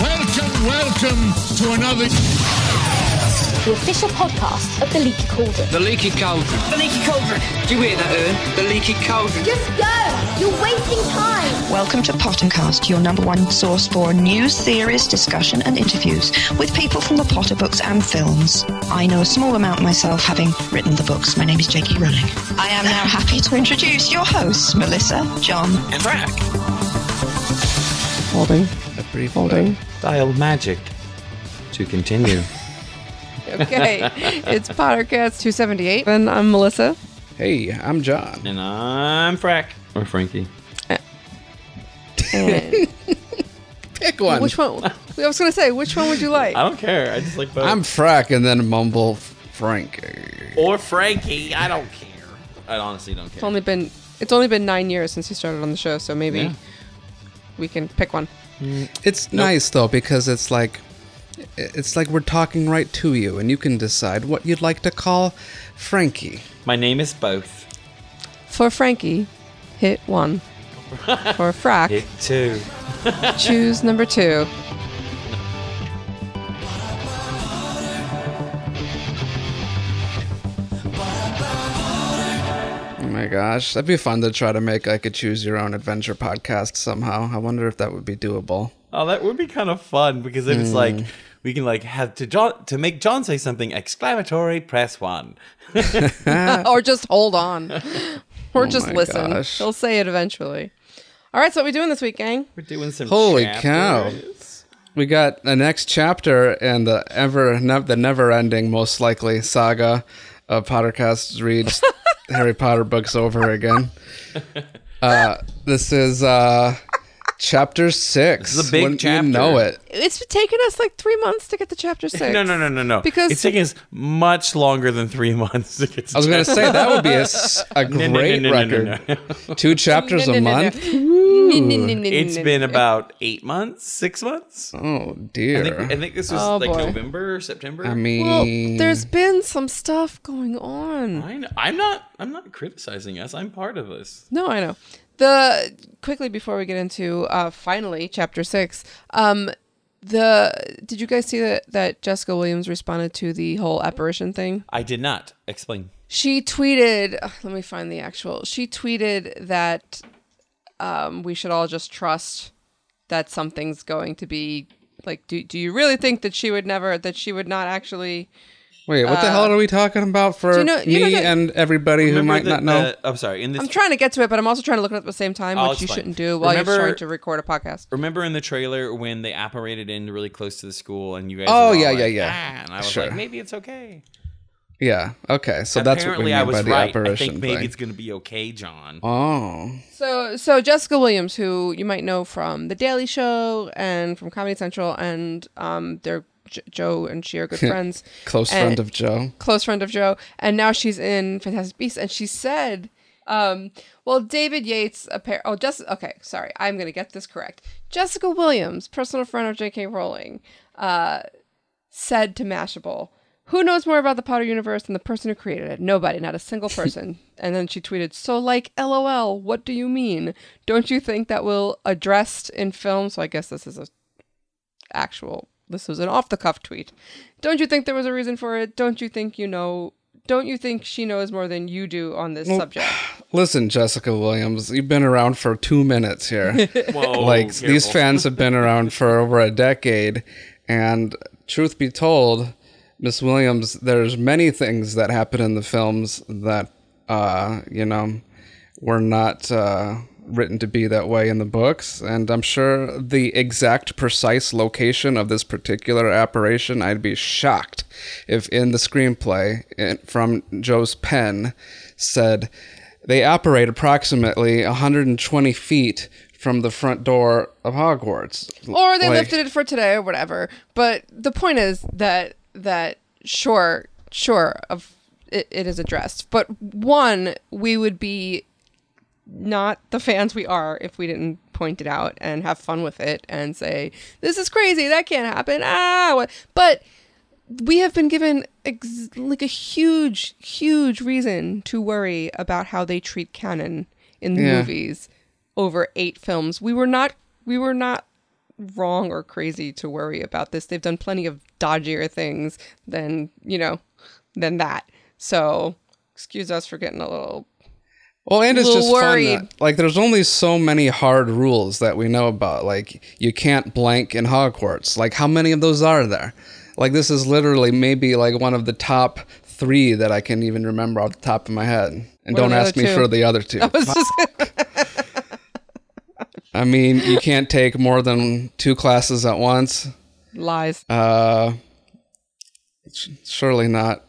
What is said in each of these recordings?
Welcome, welcome to another. The official podcast of the Leaky Cauldron. The leaky cauldron. The leaky cauldron. Do you hear that, Ern? The leaky cauldron. Just go! You're wasting time! Welcome to Pottercast, your number one source for news, theories, discussion, and interviews with people from the Potter books and films. I know a small amount myself, having written the books. My name is J.K. Rowling. I am now happy to introduce your hosts, Melissa, John, And Frank. Holding. A brief Holding. Dial magic to continue. Okay. it's Pottercast 278. And I'm Melissa. Hey, I'm John. and I'm Frack. Or Frankie. Uh, and Pick one. which one? I was going to say, which one would you like? I don't care. I just like both. I'm Frack and then mumble Frank. or Frankie. I don't care. I honestly don't It's care. only been it's only been nine years since you started on the show, so maybe Yeah. we can pick one. It's nice though because it's like it's like we're talking right to you and you can decide what you'd like to call Frankie. My name is both. For Frankie, hit one. For Frack, Hit two. choose number two. Oh my gosh, that'd be fun to try to make like a choose your own adventure podcast somehow. I wonder if that would be doable. Oh, that would be kind of fun because if it's like we can like have to John to make John say something exclamatory, press one. or just hold on. Or just listen. gosh. He'll say it eventually. All right, so what we doing this week, gang? We're doing some Holy cow. We got the next chapter in the ever ne- the never ending most likely saga of Pottercast reads Harry Potter books over again. Uh, this is uh, chapter six. This is a big Wouldn't chapter. You know it. It's taken us like three months to get to chapter six. No, no, no, no, no. Because- it's taking us much longer than three months to get to I was gonna say that would be a, No, no, no, great record. Two chapters No, no, a no, no. month. It's no, been about eight months, six months. Oh I dear. think, I think this was Oh, like boy. November, September. I mean, Well, there's been some stuff going on. I know, I'm not. I'm not criticizing us. I'm part of this. No, I know. The quickly before we get into uh finally chapter six, um the did you guys see that that Jessica Williams responded to the whole apparition thing? I did not explain. She tweeted, ugh, let me find the actual. She tweeted that um we should all just trust that something's going to be like do do you really think that she would never that she would not actually wait, what the hell are we talking about for uh, you know- you me know that- and everybody who might the- not know? the- I'm sorry. In this, I'm trying to get to it, but I'm also trying to look it up at the same time, I'll which you explain. shouldn't do while Remember- you're trying to record a podcast. remember in the trailer when they apparated in really close to the school, and you guys. Oh, were all yeah, like, yeah, yeah. "Ah," and I was Sure. like, maybe it's okay. yeah. Okay. So that's what we Apparently, mean I by was the right. I apparition think maybe thing. it's gonna be okay, John. Oh. So, so Jessica Williams, who you might know from The Daily Show and from Comedy Central, and um, they're J- Joe and she are good friends, Close And- friend of Joe. close friend of Joe, and now she's in Fantastic Beasts, and she said, um, "Well, David Yates, appar- oh, just okay, sorry, I'm gonna get this correct. Jessica Williams, personal friend of J.K. Rowling, uh, said to Mashable." Who knows more about the Potter universe than the person who created it? Nobody, not a single person. and then she tweeted, "So like, LOL, what do you mean? Don't you think that will addressed in film?" So I guess this is a actual. This was an off the cuff tweet. Don't you think there was a reason for it? Don't you think you know? Don't you think she knows more than you do on this subject? Listen, Jessica Williams, you've been around for two minutes here. Whoa, like these fans have been around for over a decade, and truth be told, Miss Williams, there's many things that happen in the films that uh, you know were not uh, written to be that way in the books, and I'm sure the exact precise location of this particular apparition, I'd be shocked if in the screenplay it, from Joe's pen said they apparate approximately 120 feet from the front door of Hogwarts. or they Like- lifted it for today or whatever. But the point is that that sure, sure, of it, it is addressed. But one, we would be not the fans we are if we didn't point it out and have fun with it and say this is crazy that can't happen ah but we have been given ex- like a huge, huge reason to worry about how they treat canon in the Yeah. movies over eight films. We were not, we were not wrong or crazy to worry about this. They've done plenty of dodgier things than you know, than that. So excuse us for getting a little Well, and it's just worried. fun. That, like, there's only so many hard rules that we know about. Like, you can't blank in Hogwarts. Like, how many of those are there? Like, this is literally maybe like one of the top three that I can even remember off the top of my head. And What don't ask me two? for the other two. I was just I mean, you can't take more than two classes at once. lies. Uh, surely not.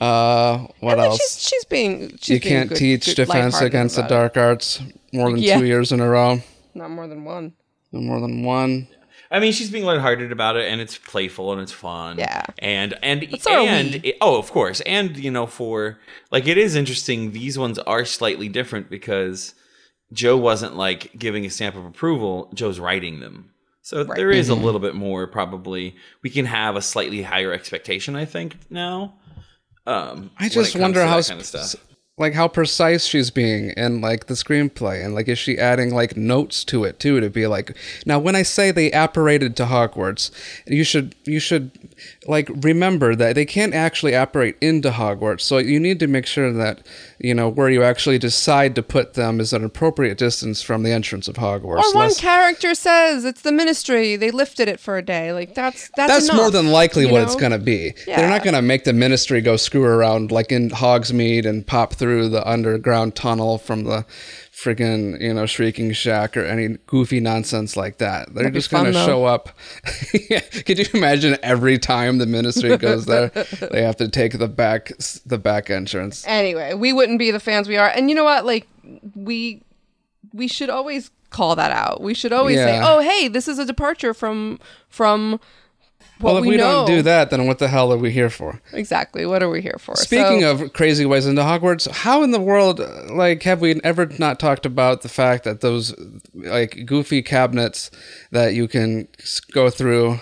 Uh, what I else? she's she's being she's you being can't good- teach good, defense against the about it. dark arts more than Yeah. two years in a row. Not more than one. Not more than one. I mean, she's being lighthearted about it, and it's playful and it's fun. Yeah. and and so and it- oh, of course, and you know, for like it is interesting. These ones are slightly different because Joe wasn't like giving a stamp of approval. Joe's writing them, so there is Mm-hmm. a little bit more. Probably we can have a slightly higher expectation. I think now. Um, I just wonder how kind of stuff. Like how precise she's being in like the screenplay and like is she adding like notes to it too to be like now when I say they apparated to Hogwarts you should you should like remember that they can't actually apparate into Hogwarts so you need to make sure that you know where you actually decide to put them is an appropriate distance from the entrance of Hogwarts Or one Less- character says it's the ministry. They lifted it for a day. Like that's that's that's enough, more than likely what it's going to be. They're not going to make the ministry go screw around like in Hogsmeade and pop through the underground tunnel from the friggin' you know shrieking shack or any goofy nonsense like that. They're That'd just going to fun, though. show up. Yeah. Could you imagine every time the ministry goes there, they have to take the back the back entrance. Anyway, we wouldn't be the fans we are. And you know what? Like we we should always call that out. We should always say, "Oh, hey, this is a departure from from what Well, if we, we, don't do that, then what the hell are we here for? Exactly. What are we here for? Speaking So- of crazy ways into Hogwarts, how in the world, uh, like, have we ever not talked about the fact that those, like, goofy cabinets that you can go through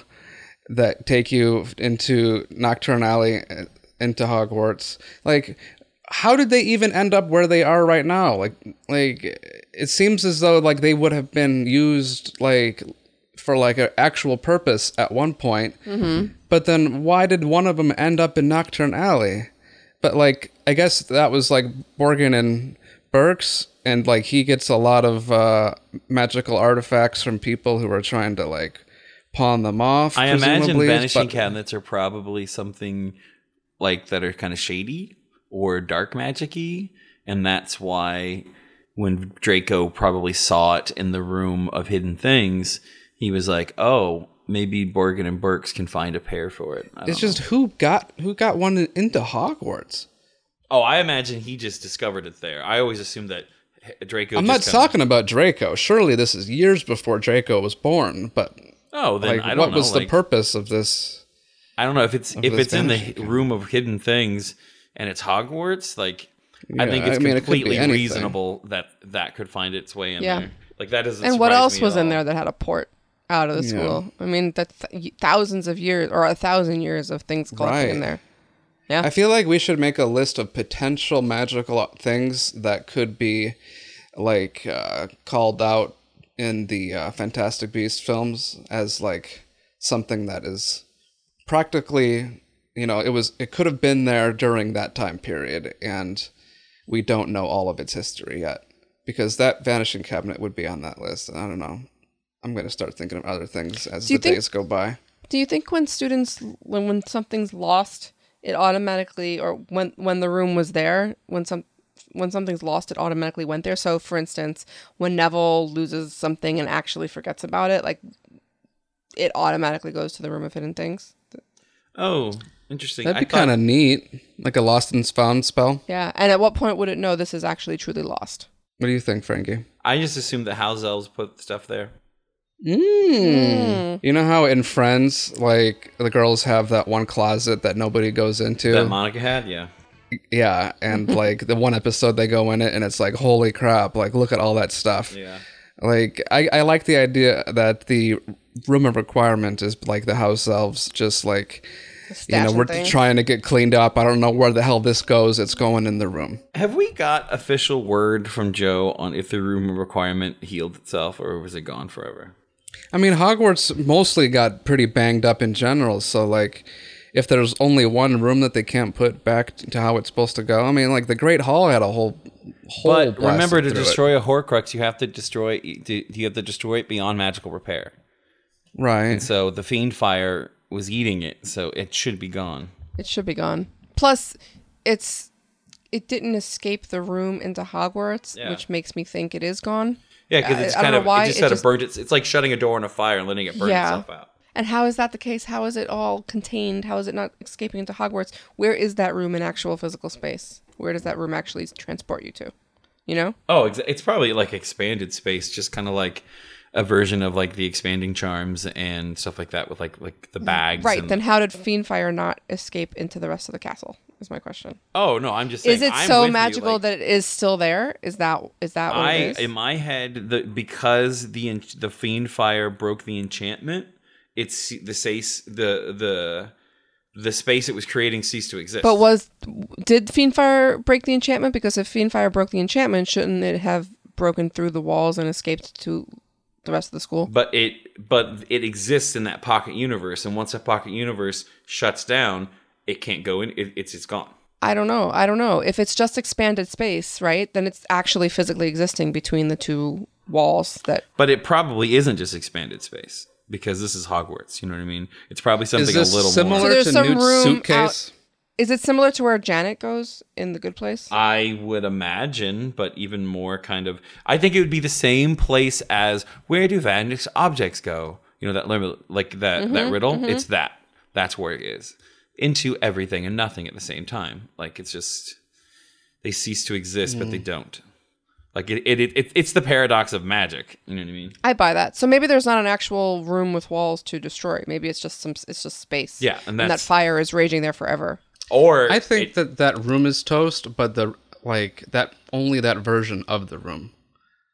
that take you into Knockturn Alley uh, into Hogwarts, like, how did they even end up where they are right now? Like, like it seems as though like they would have been used like for like an actual purpose at one point. But then why did one of them end up in Knockturn Alley? But like I guess that was like Borgin and Burkes and like he gets a lot of uh magical artifacts from people who are trying to like pawn them off. I imagine vanishing but- cabinets are probably something like that are kind of shady or dark magic-y, and that's why when Draco probably saw it in the room of hidden things, he was like, "Oh, maybe Borgin and Burkes can find a pair for it." I It's don't just who got who got one into Hogwarts. oh, I imagine he just discovered it there. I always assumed that Draco. I'm not just kinda- talking about Draco. Surely this is years before Draco was born. But Oh, then like, I don't what know. was the purpose of this? I don't know if it's if it's in the vanishing cabinet. room of hidden things and it's Hogwarts. Like, I think it's I mean, it could be completely anything. reasonable that that could find its way in Yeah. there. Like that doesn't. and what else was at in there that had a port out of the school? I mean, that th- thousands of years or a thousand years of things collected in Right. there. I feel like we should make a list of potential magical things that could be like uh, called out in the uh, Fantastic Beasts films as like something that is practically, you know, it was it could have been there during that time period, and we don't know all of its history yet because that vanishing cabinet would be on that list. I don't know. I'm going to start thinking of other things as the think- days go by. Do you think when students when when something's lost, it automatically or when when the room was there, when some when something's lost, it automatically went there. So, for instance, when Neville loses something and actually forgets about it, like it automatically goes to the room of hidden things. Oh, interesting. That'd be thought- kind of neat, like a lost and found spell. Yeah, and at what point would it know this is actually truly lost? What do you think, Frankie? I just assumed that house elves put stuff there. Mm. You know how in Friends, like the girls have that one closet that nobody goes into. That Monica had, yeah. yeah, and like the one episode they go in it, and it's like, holy crap! Like, look at all that stuff. Yeah. Like, I I like the idea that the room of requirement is like the house elves just like you know, we're things. trying to get cleaned up. I don't know where the hell this goes. It's going in the room. Have we got official word from Joe on if the room requirement healed itself or was it gone forever? I mean, Hogwarts mostly got pretty banged up in general. So, like, if there's only one room that they can't put back to how it's supposed to go, I mean, like the Great Hall had a whole. whole But remember, to through it. destroy a Horcrux, you have to destroy. You have to destroy it beyond magical repair. right? And so the fiend fire was eating it, so it should be gone. It should be gone. Plus, it's it didn't escape the room into Hogwarts, Yeah. which makes me think it is gone. Yeah, because it's I kind know of why, it just kind of burnt its. It's like shutting a door on a fire and letting it burn Yeah. itself out. And how is that the case? How is it all contained? How is it not escaping into Hogwarts? Where is that room in actual physical space? Where does that room actually transport you to? You know? Oh, it's probably like expanded space, just kind of like a version of like the expanding charms and stuff like that with like like the mm, bags. Right. and- Then how did Fiendfire not escape into the rest of the castle? Is my question. oh no, I'm just saying. Is it I'm so you, magical like- that it is still there? Is that is that what I it is? in my head the because the the fiend fire broke the enchantment. It's the space the the the space it was creating ceased to exist. But was did Fiendfire break the enchantment? Because if Fiendfire broke the enchantment, shouldn't it have broken through the walls and escaped to the rest of the school? but it but it exists in that pocket universe, and once that pocket universe shuts down, it can't go in. It, it's it's gone. I don't know. I don't know. If it's just expanded space, right? Then it's actually physically existing between the two walls that But it probably isn't just expanded space because this is Hogwarts. You know what I mean? It's probably Is something this a little similar more. So there's to some Newt's room suitcase? is it similar to where Janet goes in the good place? I would imagine, but even more kind of. I think it would be the same place as where do vanished objects go? You know that lim- like that Mm-hmm, that riddle. It's that. That's where it is. Into everything and nothing at the same time. Like it's just they cease to exist, but they Mm. don't. Like it, it, it, it's the paradox of magic. You know what I mean? I buy that. So maybe there's not an actual room with walls to destroy. Maybe it's just some it's just space. Yeah, and and that fire is raging there forever. Or I think it- that that room is toast, but the like that only that version of the room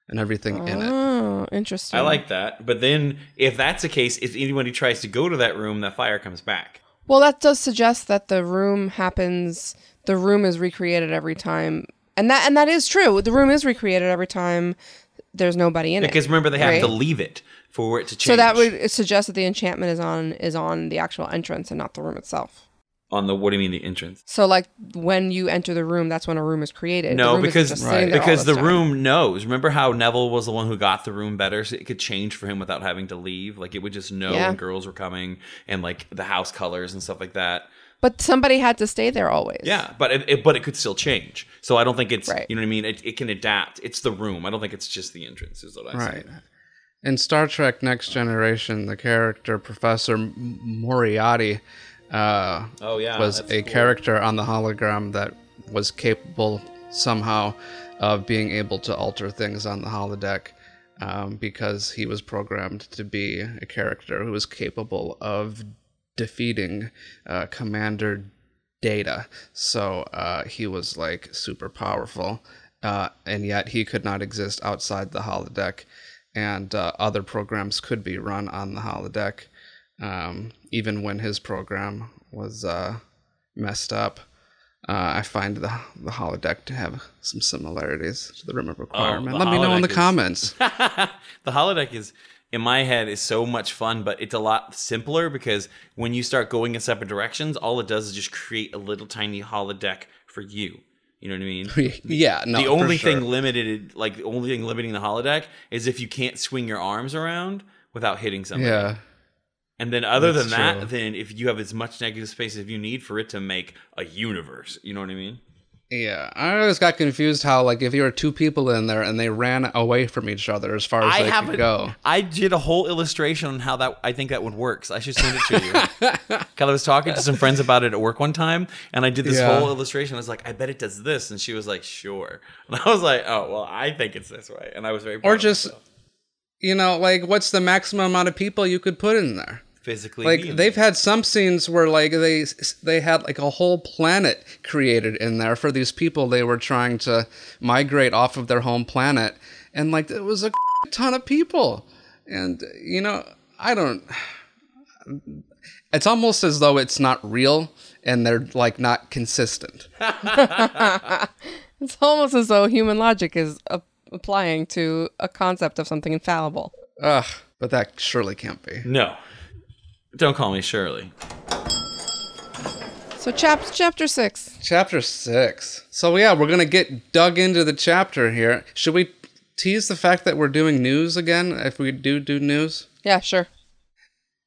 and everything in it. Oh, interesting. I like that. But then, if that's the case, if anybody tries to go to that room, that fire comes back. Well, that does suggest that the room happens. The room is recreated every time, and that and that is true. The room is recreated every time. There's nobody in it Because remember, they have right? to leave it for it to change. So that would suggest that the enchantment is on is on the actual entrance and not the room itself. On the what do you mean the entrance? So like when you enter the room, that's when a room is created. No, room because just sitting there all because this the time. room knows. Remember how Neville was the one who got the room better, so it could change for him without having to leave. Like it would just know Yeah. when girls were coming and like the house colors and stuff like that. But somebody had to stay there always. Yeah, but it, it but it could still change. So I don't think it's Right. you know what I mean. It, it can adapt. It's the room. I don't think it's just the entrance. Is what I Right. say. In Star Trek Next Generation, the character Professor M- Moriarty uh, Oh yeah, was a cool. character on the hologram that was capable somehow of being able to alter things on the holodeck um, because he was programmed to be a character who was capable of defeating uh, Commander Data. So uh, he was like super powerful, uh, and yet he could not exist outside the holodeck, and uh, other programs could be run on the holodeck um, even when his program was uh, messed up. Uh, I find the the holodeck to have some similarities to the room of requirement. Oh, Let me know in the is- comments. the holodeck is in my head is so much fun but it's a lot simpler because when you start going in separate directions all it does is just create a little tiny holodeck for you you know what i mean yeah, no. the only sure. thing limited like the only thing limiting the holodeck is if you can't swing your arms around without hitting something Yeah, and then other That's than that true. then if you have as much negative space as you need for it to make a universe you know what i mean yeah. I always got confused how like if you were two people in there and they ran away from each other as far as I they could go. I did a whole illustration on how that I think that would work. So I should send it to you. Because I was talking to some friends about it at work one time, and I did this Yeah. whole illustration. I was like, "I bet it does this," and she was like, "Sure." And I was like, "Oh, well, I think it's this way," and I was very proud Or just myself. you know, like what's the maximum amount of people you could put in there? Physically like being they've there. had some scenes where like they they had like a whole planet created in there for these people they were trying to migrate off of their home planet and like it was a ton of people and you know i don't It's almost as though it's not real and they're like not consistent. It's almost as though human logic is a- applying to a concept of something infallible. Ugh, but that surely can't be. No. Don't call me Shirley. So, chap- chapter six. Chapter six. So yeah, we're gonna get dug into the chapter here. Should we tease the fact that we're doing news again? If we do do news. Yeah, sure.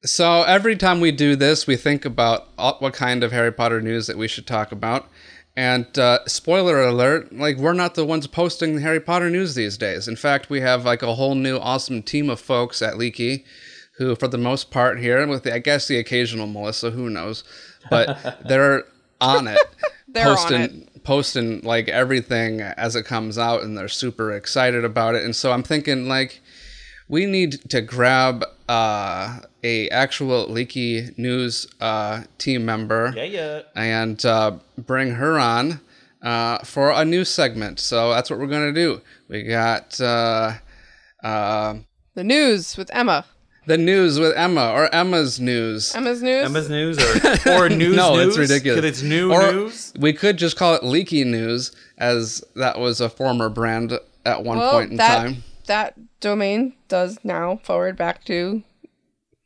So every time we do this, we think about what kind of Harry Potter news that we should talk about. And uh, spoiler alert, like we're not the ones posting the Harry Potter news these days. In fact, we have like a whole new awesome team of folks at Leaky, who, for the most part, here with the, I guess the occasional Melissa, who knows, but they're on it, They're on posting it. posting like everything as it comes out, and they're super excited about it. And so I'm thinking like we need to grab uh, a actual leaky news uh, team member yeah. yeah. and uh, bring her on uh, for a new segment. So that's what we're gonna do. We got uh, uh, The news with Emma. The news with Emma or Emma's news. Emma's news. Emma's news or, or news no, news? it's ridiculous. 'Cause it's new Or news. We could just call it Leaky News, as that was a former brand at one well, point in that time. that domain does now forward back to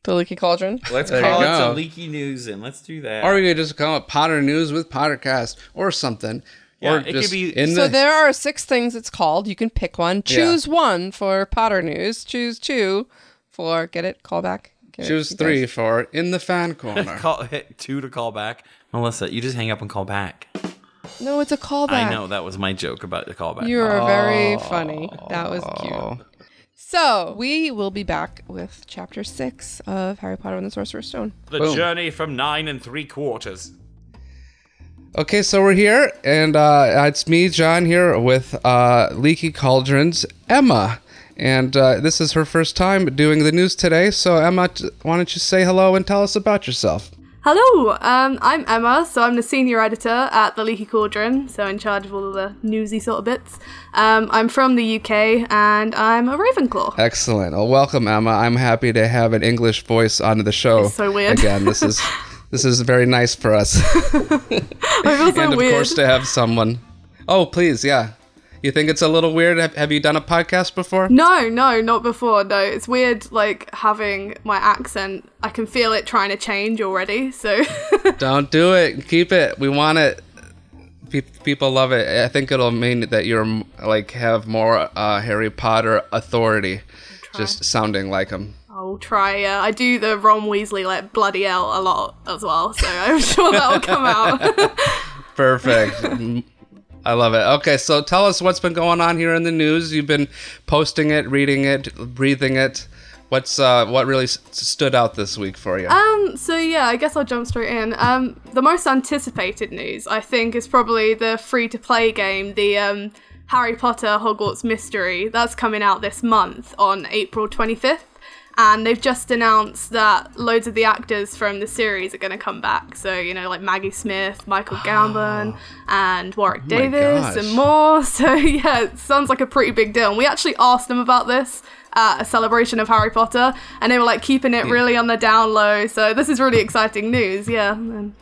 the Leaky Cauldron. Let's There call it go. the leaky news and let's do that. Or we could just call it Potter News with Pottercast or something. Yeah, or it could be- in So the there are six things it's called. You can pick one. Choose one for Potter news. Choose two for get it. Call back. Get it, choose you three guys? for in the fan corner. call hit two to call back. Melissa, you just hang up and call back. No, it's a callback. I know that was my joke about the callback. You are very funny. That was Oh. cute. So we will be back with chapter six of Harry Potter and the Sorcerer's Stone. the Boom. journey from nine and three quarters. Okay, so we're here, and uh, it's me, John, here with uh, Leaky Cauldron's Emma. And uh, this is her first time doing the news today. So, Emma, why don't you say hello and tell us about yourself? Hello, um, I'm Emma, so I'm the senior editor at the Leaky Cauldron, so in charge of all the newsy sort of bits. Um, I'm from the UK and I'm a Ravenclaw. Excellent. Well, welcome, Emma. I'm happy to have an English voice on the show. It's so weird. Again, this is this is very nice for us, I feel so and of weird. course to have someone. Oh, please, yeah. You think it's a little weird? Have, have you done a podcast before? No, no, not before. No, it's weird, like having my accent. I can feel it trying to change already. So, Don't do it. Keep it. We want it. Pe- people love it. I think it'll mean that you're like have more uh, Harry Potter authority, just sounding like him. I'll try. Uh, I do the Ron Weasley like bloody hell a lot as well, so I'm sure that will come out. Perfect. I love it. Okay, so tell us what's been going on here in the news. You've been posting it, reading it, breathing it. What's uh, what really s- stood out this week for you? Um, so yeah, I guess I'll jump straight in. Um, the most anticipated news, I think, is probably the free-to-play game, the um, Harry Potter Hogwarts Mystery. That's coming out this month on April 25th. And they've just announced that loads of the actors from the series are going to come back. So, you know, like Maggie Smith, Michael Gambon, and Warwick oh Davis, gosh. and more. So, yeah, it sounds like a pretty big deal. And we actually asked them about this at a celebration of Harry Potter, and they were like keeping it really on the down low. So this is really exciting news. Yeah.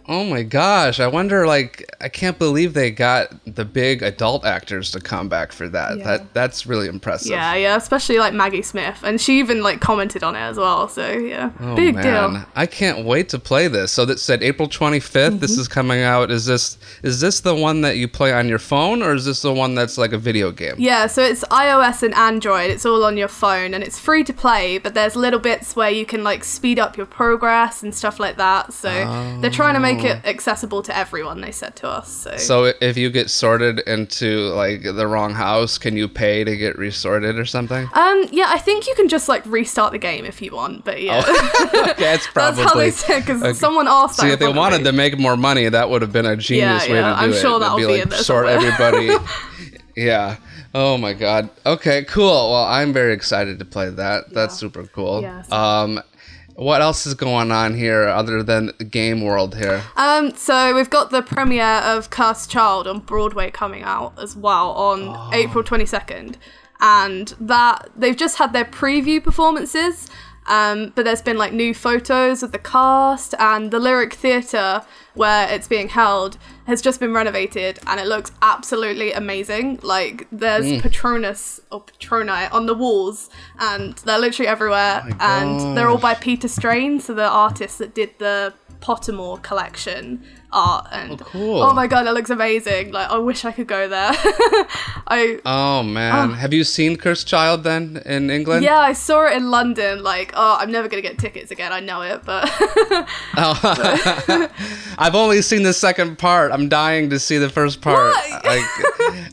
Oh my gosh! I wonder. Like, I can't believe they got the big adult actors to come back for that. Yeah. That that's really impressive. Yeah, yeah, especially like Maggie Smith, and she even like commented on it as well. So yeah, Oh, big man. deal. I can't wait to play this. So that said April 25th. Mm-hmm. This is coming out. Is this is this the one that you play on your phone or is this the one that's like a video game? Yeah, so it's iOS and Android. It's all on your phone, and it's free to play. But there's little bits where you can like speed up your progress and stuff like that. So they're trying to make it accessible to everyone. They said to us. So, So if you get sorted into like the wrong house, can you pay to get resorted or something? um, yeah, I think you can just like restart the game if you want. But yeah, okay, that's that's how they said because okay. someone asked. See, if they in front of wanted to make more money, that would have been a genius Yeah, way yeah, to do I'm it. sure It'd that'll be be like sort everybody. yeah. Oh my god. Okay, cool. Well, I'm very excited to play that. That's super cool. Yeah, so- Um, what else is going on here other than game world here? Um, so we've got the premiere of Cursed Child on Broadway coming out as well on Oh. April 22nd. And that they've just had their preview performances Um, but there's been like new photos of the cast and the Lyric Theatre where it's being held has just been renovated and it looks absolutely amazing. Like there's Mm. Patronus or Patroni on the walls and they're literally everywhere and they're all by Peter Strain, so the artist that did the Pottermore collection art and Oh, cool. oh my god, it looks amazing. Like I wish I could go there. I Oh man, Oh. have you seen Cursed Child then in England? yeah, I saw it in London. Like, oh, I'm never gonna get tickets again. I know it, but I've only seen the second part. I'm dying to see the first part. Like,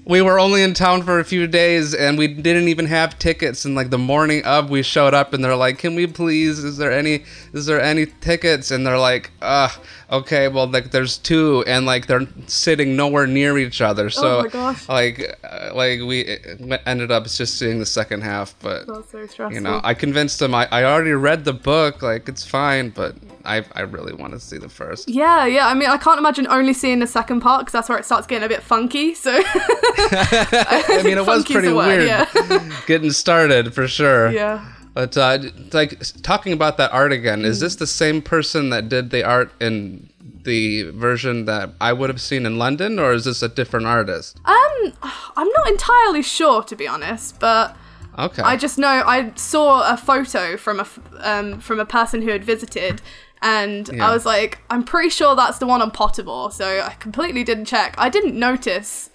we were only in town for a few days, and we didn't even have tickets. And like the morning of, we showed up, and they're like, "Can we please? Is there any? Is there any tickets?" And they're like, "Uh, okay. Well, like there's two, and like they're sitting nowhere near each other. So Oh my gosh. like, uh, like we uh, ended up just seeing the second half, but." that's so stressful. You know, I convinced them. I, I already read the book. Like it's fine, but I I really want to see the first. yeah, yeah. I mean, I can't imagine only seeing the second part because that's where it starts getting a bit funky. So I mean, it was pretty word, weird yeah. getting started for sure. yeah. But uh, like talking about that art again, is this the same person that did the art in the version that I would have seen in London, or is this a different artist? Um, I'm not entirely sure to be honest, but Okay. I just know I saw a photo from a um from a person who had visited. And Yeah. I was like, I'm pretty sure that's the one on Pottermore. So I completely didn't check. I didn't notice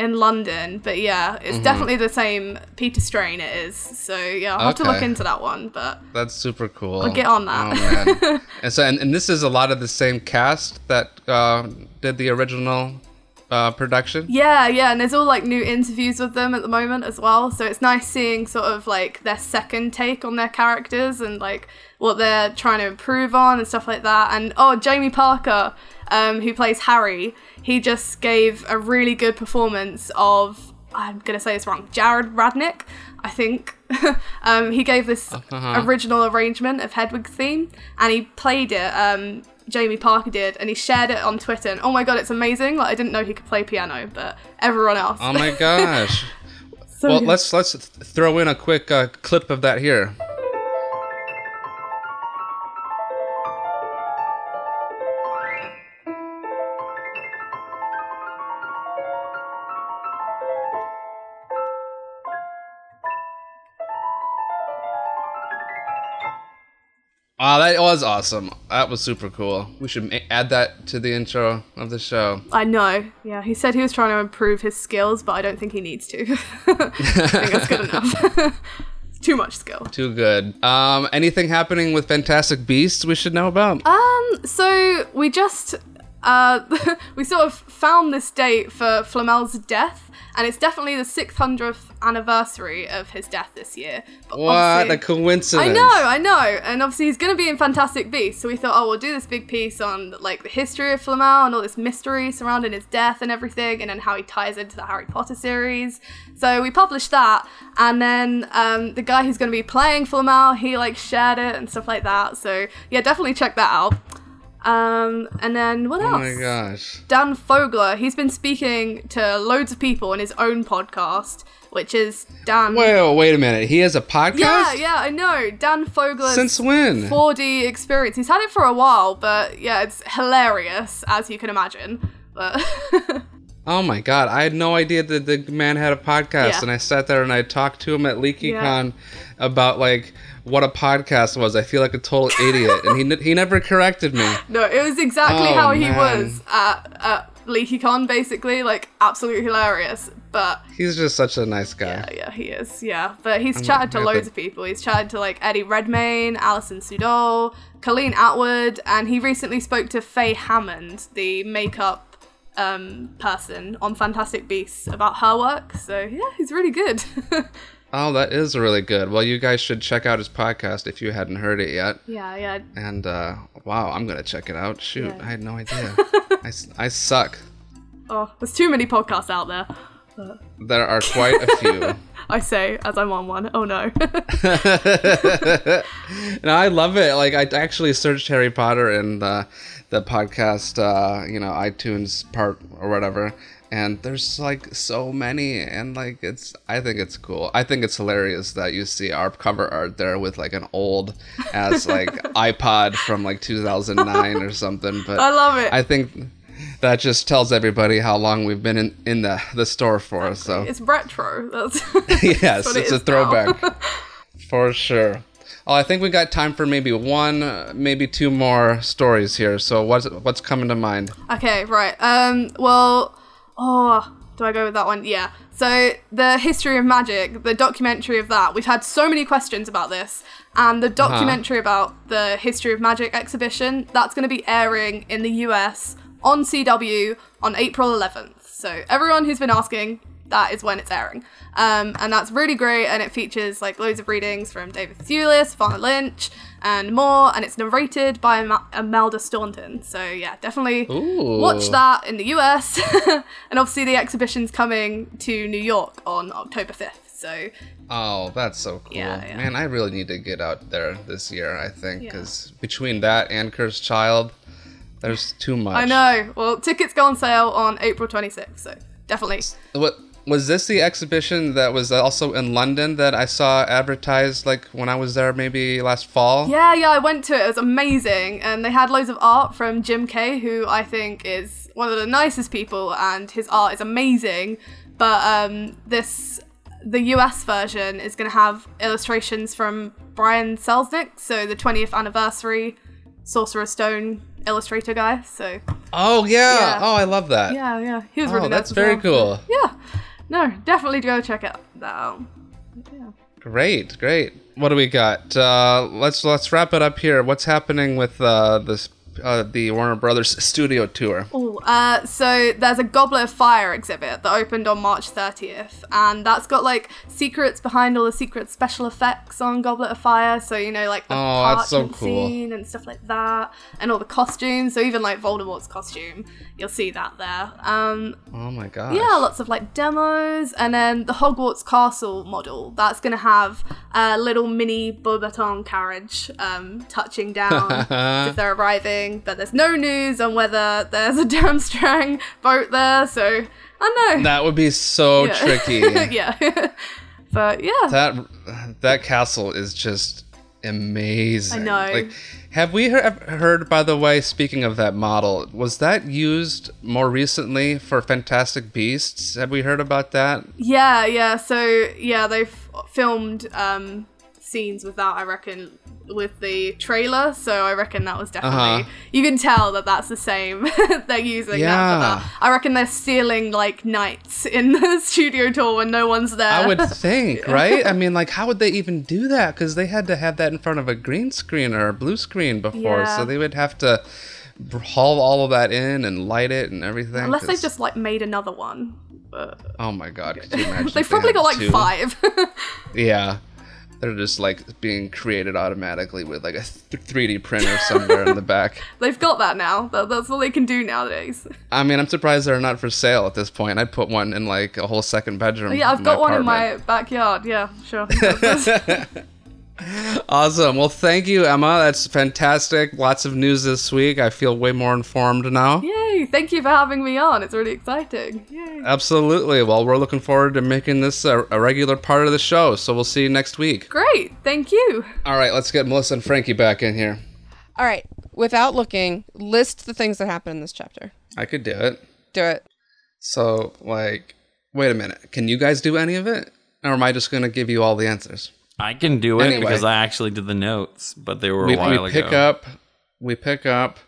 in London, but yeah, it's Mm-hmm. definitely the same Peter Strain. It is. So yeah, I'll have to look into that one. But That's super cool. I'll get on that. Oh man. and so and, and this is a lot of the same cast that uh, did the original uh, production. Yeah, yeah, and there's all like new interviews with them at the moment as well. So it's nice seeing sort of like their second take on their characters and like what they're trying to improve on and stuff like that. And oh, Jamie Parker, um, who plays Harry, he just gave a really good performance of I'm gonna say this wrong, Jared Radnick, I think. um, he gave this original arrangement of Hedwig's theme, and he played it. Um, Jamie Parker did, and he shared it on Twitter. And oh my god, it's amazing! Like I didn't know he could play piano, but everyone else. Oh my gosh. So well, good. let's let's throw in a quick uh, clip of that here. Oh, that was awesome. That was super cool. We should add that to the intro of the show. I know. Yeah, he said he was trying to improve his skills, but I don't think he needs to. I think that's good enough. It's Too much skill. Too good. Um, anything happening with Fantastic Beasts we should know about? Um, so we just uh we sort of found this date for Flamel's death, and it's definitely the 600th anniversary of his death this year. But what a coincidence! I know, I know, and obviously he's going to be in Fantastic Beasts, so we thought, oh, we'll do this big piece on like the history of Flamel and all this mystery surrounding his death and everything, and then how he ties into the Harry Potter series. So we published that, and then um, the guy who's going to be playing Flamel, he like shared it and stuff like that. So yeah, definitely check that out. Um, and then what else? Oh my gosh. Dan Fogler, he's been speaking to loads of people in his own podcast, which is Dan. Wait, wait a minute. He has a podcast? Yeah, yeah, I know. Dan Fogler. Since when? 4D experience. He's had it for a while, but yeah, it's hilarious, as you can imagine. But Oh my god, I had no idea that the man had a podcast, Yeah. and I sat there and I talked to him at LeakyCon about like what a podcast was. I feel like a total idiot, and he n- he never corrected me. no, it was exactly Oh, how he man. was at, at LeakyCon, basically. Like, absolutely hilarious. But He's just such a nice guy. yeah, yeah, he is. Yeah, but he's chatted to loads of people. He's chatted to like Eddie Redmayne, Alison Sudol, Colleen Atwood, and he recently spoke to Fae Hammond, the makeup um, person on Fantastic Beasts, about her work. So yeah, he's really good. Oh, that is really good. Well, you guys should check out his podcast if you hadn't heard it yet. yeah, yeah. And uh, wow, I'm gonna check it out. Shoot, Yeah. I had no idea. I suck. Oh, there's too many podcasts out there. There are quite a few. I say as I'm on one. Oh no. No, I love it. Like I actually searched Harry Potter in the the podcast, uh, you know, iTunes part or whatever, and there's like so many and like it's i think it's cool. I think it's hilarious that you see our cover art there with like an old ass like ipod from like 2009 or something but I love it. i think that just tells everybody how long we've been in, in the, the store for so. It's retro. That's yes what it it's a throwback. for sure. Oh i think we got time for maybe one maybe two more stories here. So what's what's coming to mind? Okay, right. Um, well, oh, do I go with that one? Yeah. So the history of magic, the documentary of that, we've had so many questions about this, and the documentary about the history of magic exhibition that's going to be airing in the US on CW on April 11th. So everyone who's been asking, that is when it's airing. Um, and that's really great, and it features like loads of readings from David Thewlis, Evanna Lynch, and more, and it's narrated by Ima- Imelda Staunton. So yeah, definitely Ooh. watch that in the US. and obviously the exhibition's coming to New York on October 5th. So Oh, that's so cool. Yeah, yeah. Man, I really need to get out there this year, I think, Yeah. because between that and Cursed Child, there's too much. I know. Well, tickets go on sale on April 26th. So definitely. What was this the exhibition that was also in London that I saw advertised like when I was there maybe last fall? Yeah, yeah, I went to it. It was amazing. And they had loads of art from Jim Kay, who I think is one of the nicest people, and his art is amazing. But um, this, the US version is going to have illustrations from Brian Selznick, so the 20th anniversary Sorcerer's Stone illustrator guy. So Oh yeah. Yeah. Oh, I love that. yeah, yeah, he was Oh, really that's very well. cool. Yeah, no, definitely go check it out. Great, great. What do we got? Uh, let's let's wrap it up here. What's happening with uh, this uh, the Warner Brothers studio tour? Ooh, uh, so there's a Goblet of Fire exhibit that opened on March 30th, and that's got like secrets behind all the secret special effects on Goblet of Fire. So you know, like the Oh, that's so cool. scene and stuff like that, and all the costumes. So even like Voldemort's costume, you'll see that there. Um, Oh my god! yeah, lots of like demos, and then the Hogwarts Castle model. That's gonna have a little mini Beauxbaton carriage um, touching down if they're arriving. But there's no news on whether there's a Durmstrang boat there, so I know. That would be so Yeah. tricky. yeah, but yeah, that that castle is just amazing. I know. Like, have we he- heard, by the way, speaking of that model, was that used more recently for Fantastic Beasts? Have we heard about that? yeah, yeah. So yeah, they've filmed um, scenes with that. I reckon with the trailer, so I reckon that was definitely. Uh-huh. You can tell that that's the same. they're using that for that. I reckon they're stealing like nights in the studio tour when no one's there. I would think, right? I mean, like, how would they even do that? Because they had to have that in front of a green screen or a blue screen before, Yeah. so they would have to haul all of that in and light it and everything. Unless they've 'cause- just like made another one. But Oh my god! Could you imagine? they've they probably got like two? five. Yeah. They're just like being created automatically with like a th- 3D printer somewhere in the back. they've got that now. That, that's all they can do nowadays. I mean, I'm surprised they're not for sale at this point. I'd put one in like a whole second bedroom. Oh, yeah, I've got one in my backyard. Yeah, sure. Awesome. Well, thank you, Emma. That's fantastic. Lots of news this week. I feel way more informed now. Yay! Thank you for having me on. It's really exciting. Yay. Absolutely. Well, we're looking forward to making this a, a regular part of the show. So we'll see you next week. Great. Thank you. All right, let's get Melissa and Frankie back in here. All right. Without looking, list the things that happen in this chapter. I could do it. Do it. So, like, wait a minute. Can you guys do any of it? Or am I just going to give you all the answers? I can do it Anyway. because I actually did the notes, but they were a we, while we pick ago. up we pick up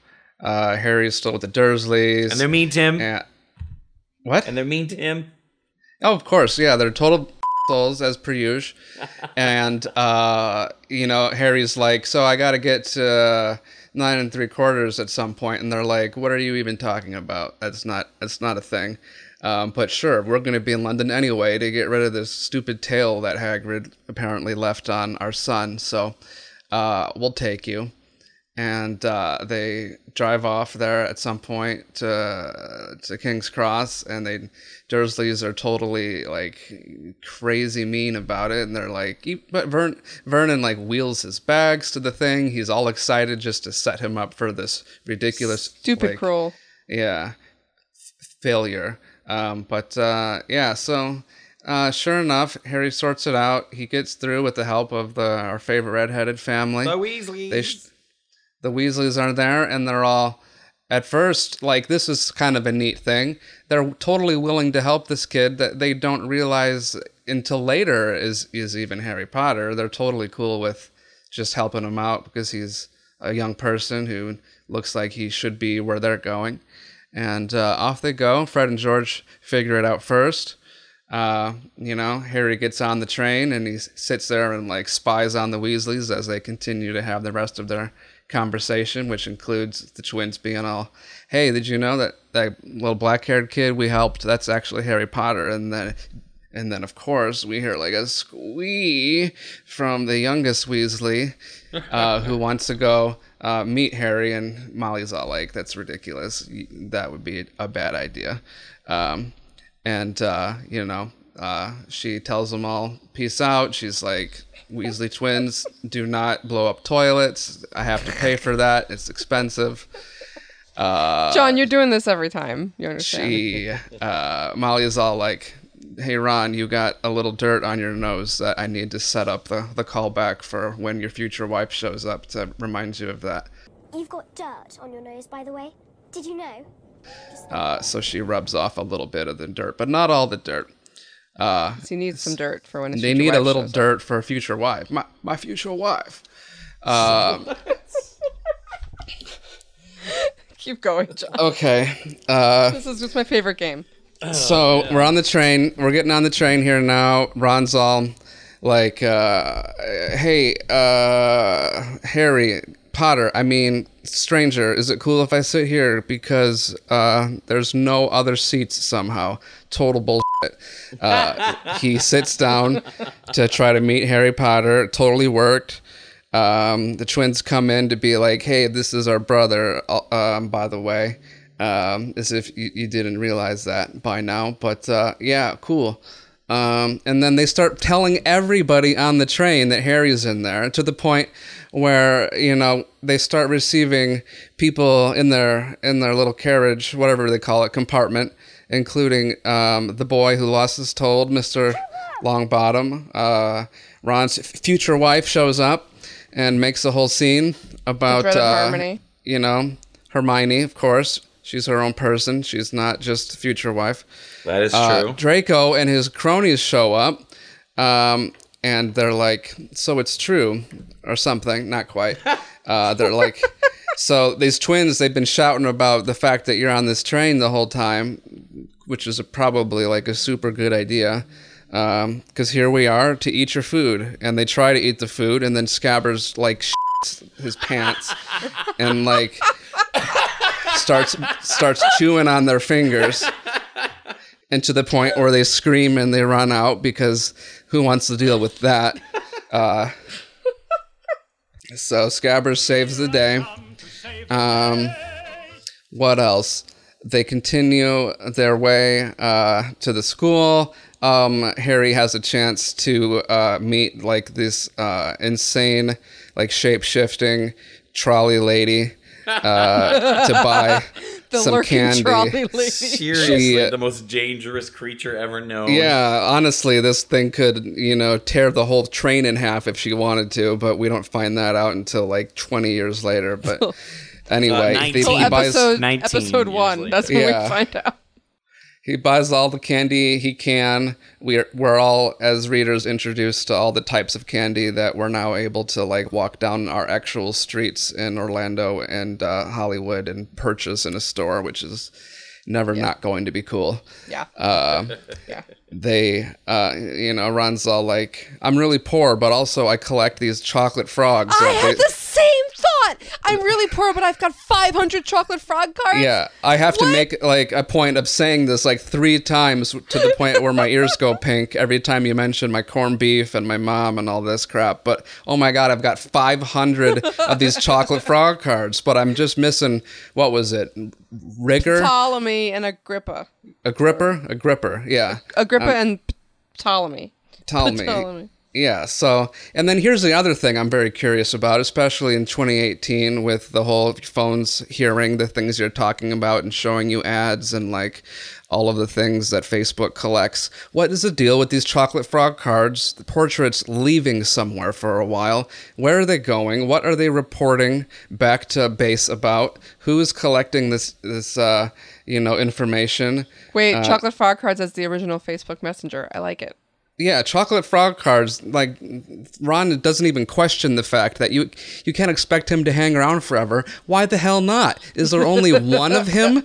uh harry's still with the dursleys and they're mean to him. and- what And they're mean to him. oh of course yeah they're total souls as per usual and uh you know harry's like so i gotta get to uh, nine and three quarters at some point and they're like what are you even talking about that's not that's not a thing um, but sure, we're going to be in London anyway to get rid of this stupid tail that Hagrid apparently left on our son. So uh, we'll take you. and uh, they drive off there at some point to, to King's Cross, and they Dursleys are totally like crazy mean about it, and they're like, but Vern, Vernon like wheels his bags to the thing. He's all excited just to set him up for this ridiculous, Stupid like, cruel. yeah, f- failure. Um, but uh, yeah, so uh, sure enough, Harry sorts it out. He gets through with the help of the our favorite redheaded family. The Weasleys. Sh- the Weasleys are there, and they're all at first like this is kind of a neat thing. They're totally willing to help this kid that they don't realize until later is is even Harry Potter. They're totally cool with just helping him out because he's a young person who looks like he should be where they're going. And uh, off they go. Fred and George figure it out first. Uh, you know, Harry gets on the train and he sits there and like spies on the Weasleys as they continue to have the rest of their conversation, which includes the twins being all, "Hey, did you know that that little black-haired kid we helped? That's actually Harry Potter." And then, and then of course we hear like a squee from the youngest Weasley, uh, who wants to go uh, meet Harry, and Molly's all like, "That's ridiculous. That would be a bad idea." Um, and uh, you know, uh, she tells them all, "Peace out." She's like, "Weasley twins do not blow up toilets. I have to pay for that. It's expensive." John, you're doing this every time. You understand? She, uh, Molly is all like, "Hey Ron, you got a little dirt on your nose that I need to set up the the callback for when your future wife shows up to remind you of that." You've got dirt on your nose, by the way. Did you know? Uh, so she rubs off a little bit of the dirt, but not all the dirt. he needs some dirt for when They future need a little shows up. dirt for a future wife. My my future wife. Keep going, John. Okay. Uh, This is just my favorite game. So we're on the train. We're getting on the train here now. Ron's all like, uh, "Hey, uh, Harry Potter. I mean, stranger. Is it cool if I sit here because uh, there's no other seats somehow? Total bullshit." Uh, he sits down to try to meet Harry Potter. Totally worked. Um, the twins come in to be like, "Hey, this is our brother." uh, Um, by the way, um, as if you, you didn't realize that by now. But uh, yeah, cool. Um, and then they start telling everybody on the train that Harry's in there to the point where you know they start receiving people in their in their little carriage, whatever they call it, compartment, including um, the boy who lost his told, Mister Longbottom. Uh, Ron's future wife shows up and makes a whole scene about uh, you know Hermione, of course. She's her own person. She's not just future wife. That is Uh, true. Draco and his cronies show up, um, and they're like, "So it's true," or something. Not quite. Uh, they're like, "So these twins, they've been shouting about the fact that you're on this train the whole time, which is a, probably like a super good idea." Because here we are to eat your food, and they try to eat the food, and then Scabbers like his pants, and like starts starts chewing on their fingers and to the point where they scream and they run out because who wants to deal with that? Uh, so Scabbers saves the day. Um, what else? They continue their way uh, to the school. Um, Harry has a chance to uh, meet like this uh, insane, like shape shifting trolley lady uh, to buy The some lurking candy. trolley lady. Seriously, She- the most dangerous creature ever known. Yeah, honestly, this thing could, you know, tear the whole train in half if she wanted to, but we don't find that out until like 20 years later. But anyway, Uh, he, he buys episode 19 episode one. later. That's when Yeah. we find out. He buys all the candy he can. We're we're all as readers introduced to all the types of candy that we're now able to like walk down our actual streets in Orlando and uh, Hollywood and purchase in a store, which is never not going to be cool. Yeah. Uh, yeah. they uh you know Ron's all like i'm really poor but also i collect these chocolate frogs I had they- the same thought. I'm really poor, but I've got 500 chocolate frog cards. yeah i have to make like a point of saying this like three times to the point where my ears go pink every time you mention my corned beef and my mom and all this crap but oh my god i've got 500 of these chocolate frog cards but i'm just missing what was it rigor Ptolemy and Agrippa. Agrippa, Agrippa, yeah Agrippa um, and Ptolemy. Ptolemy. Ptolemy. Yeah. So, and then here's the other thing I'm very curious about, especially in 2018 with the whole phones hearing the things you're talking about and showing you ads and like all of the things that Facebook collects. What is the deal with these chocolate frog cards, the portraits leaving somewhere for a while? Where are they going? What are they reporting back to base about? Who is collecting this this uh, you know information? Wait, Uh, chocolate frog cards as the original Facebook Messenger. I like it. Yeah, chocolate frog cards. Like Ron doesn't even question the fact that you you can't expect him to hang around forever. Why the hell not? Is there only one of him?